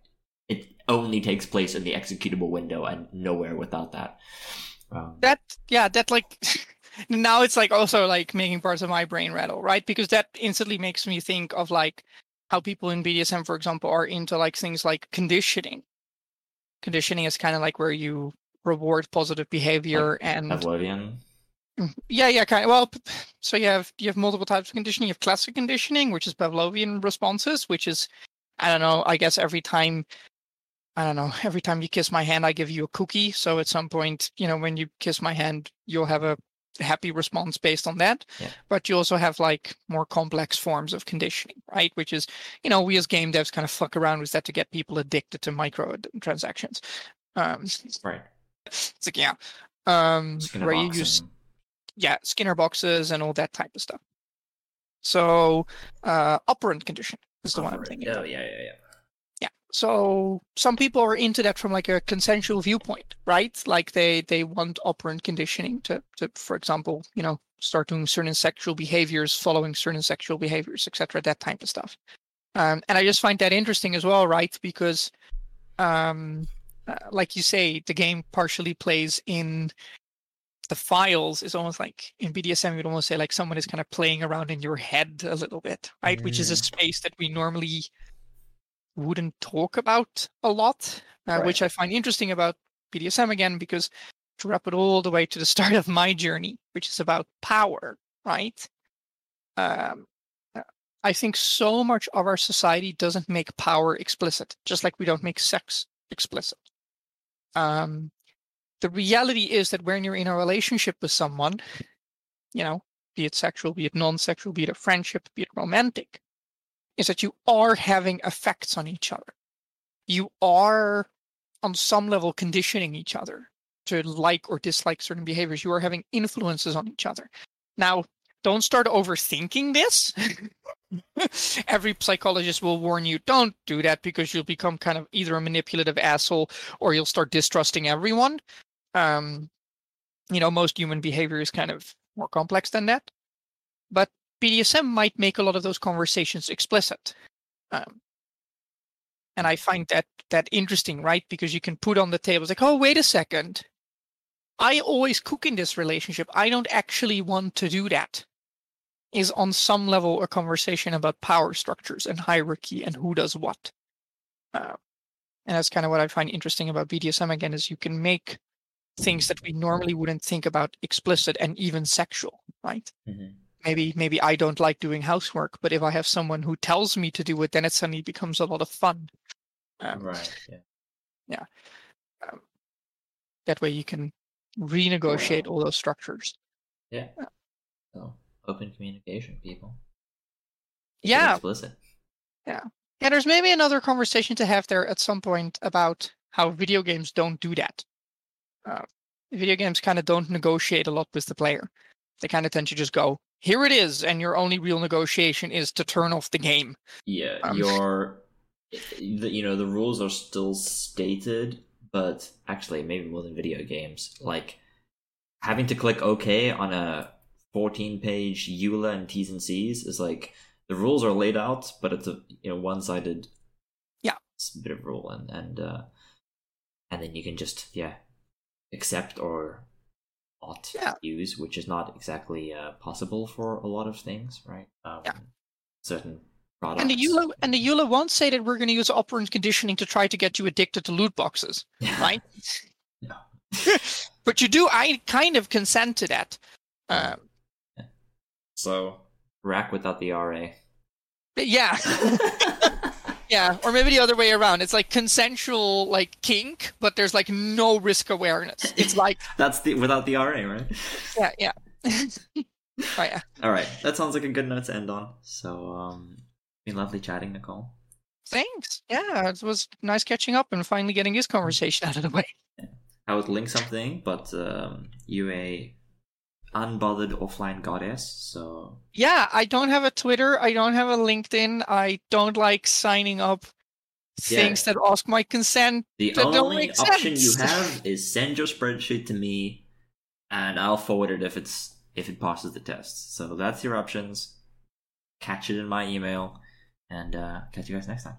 only takes place in the executable window and nowhere without that. Um, That yeah, that like now it's like also like making parts of my brain rattle, right? Because that instantly makes me think of like how people in BDSM, for example, are into like things like conditioning. Conditioning is kind of like where you reward positive behavior and Pavlovian. Mm, Yeah, yeah, kind of. Well, so you have you have multiple types of conditioning. You have classic conditioning, which is Pavlovian responses, which is I don't know. I guess every time I don't know, every time you kiss my hand, I give you a cookie. So at some point, you know, when you kiss my hand, you'll have a happy response based on that. Yeah. But you also have like more complex forms of conditioning, right? Which is, you know, we as game devs kind of fuck around with that to get people addicted to micro transactions. Um, Right. it's like yeah, um, Skinner where you use yeah skinner boxes and all that type of stuff so uh operant condition is the one i'm thinking Oh yeah, yeah, yeah. So some people are into that from like a consensual viewpoint right like they they want operant conditioning to to for example you know start doing certain sexual behaviors following certain sexual behaviors etc that type of stuff um and i just find that interesting as well right because um uh, like you say the game partially plays in the files is almost like in BDSM, you'd almost say like someone is kind of playing around in your head a little bit, right? Which is a Mm. space that we normally wouldn't talk about a lot, uh, which I find interesting about BDSM again, because to wrap it all the way to the start of my journey, which is about power, right? Um, uh, I think so much of our society doesn't make power explicit, just like we don't make sex explicit. Um, the reality is that when you're in a relationship with someone, you know, be it sexual, be it non-sexual, be it a friendship, be it romantic, is that you are having effects on each other. You are on some level conditioning each other to like or dislike certain behaviors. You are having influences on each other. Now, don't start overthinking this. Every psychologist will warn you don't do that because you'll become kind of either a manipulative asshole or you'll start distrusting everyone. Um, you know, most human behavior is kind of more complex than that. But BDSM might make a lot of those conversations explicit. Um, and I find that that interesting, right? Because you can put on the table, like, oh, wait a second. I always cook in this relationship. I don't actually want to do that is on some level a conversation about power structures and hierarchy and who does what. Uh, and that's kind of what I find interesting about BDSM again is you can make things that we normally wouldn't think about explicit and even sexual, right? Mhm. Maybe maybe I don't like doing housework, but if I have someone who tells me to do it, then it suddenly becomes a lot of fun. Um, Right. Yeah. That way you can renegotiate all those structures. Yeah. So open communication, people. Yeah, Explicit. Yeah, there's maybe another conversation to have there at some point about how video games don't do that. Uh, video games kind of don't negotiate a lot with the player. They kind of tend to just go, here it is, and your only real negotiation is to turn off the game. Yeah. Um, Your, the, you know, the rules are still stated, but actually, maybe more than video games. Like having to click OK on a 14-page EULA and T's and C's is like the rules are laid out, but it's a you know one-sided Yeah. bit of rule, and and uh, and then you can just yeah accept or not Yeah. use, which is not exactly uh, possible for a lot of things, right? Um, Yeah. Certain products. And the EULA and the EULA won't say that we're going to use operant conditioning to try to get you addicted to loot boxes, right? No. but you do. I kind of consent to that. Um, So RACK without the RA. yeah. Yeah, or maybe the other way around. It's like consensual, like kink, but there's like no risk awareness. It's like, That's the without the RA, right? yeah, yeah. oh, yeah. All right, that sounds like a good note to end on. So, um, been lovely chatting, Nicole. Thanks. Yeah, it was nice catching up and finally getting this conversation out of the way. I would link something, but um, you a unbothered offline goddess, so Yeah, I don't have a Twitter. I don't have a LinkedIn. I don't like signing up Yeah. things that ask my consent. the only option you have is send your spreadsheet to me, and I'll forward it if it's if it passes the test. So that's your options. Catch it in my email, and uh, catch you guys next time.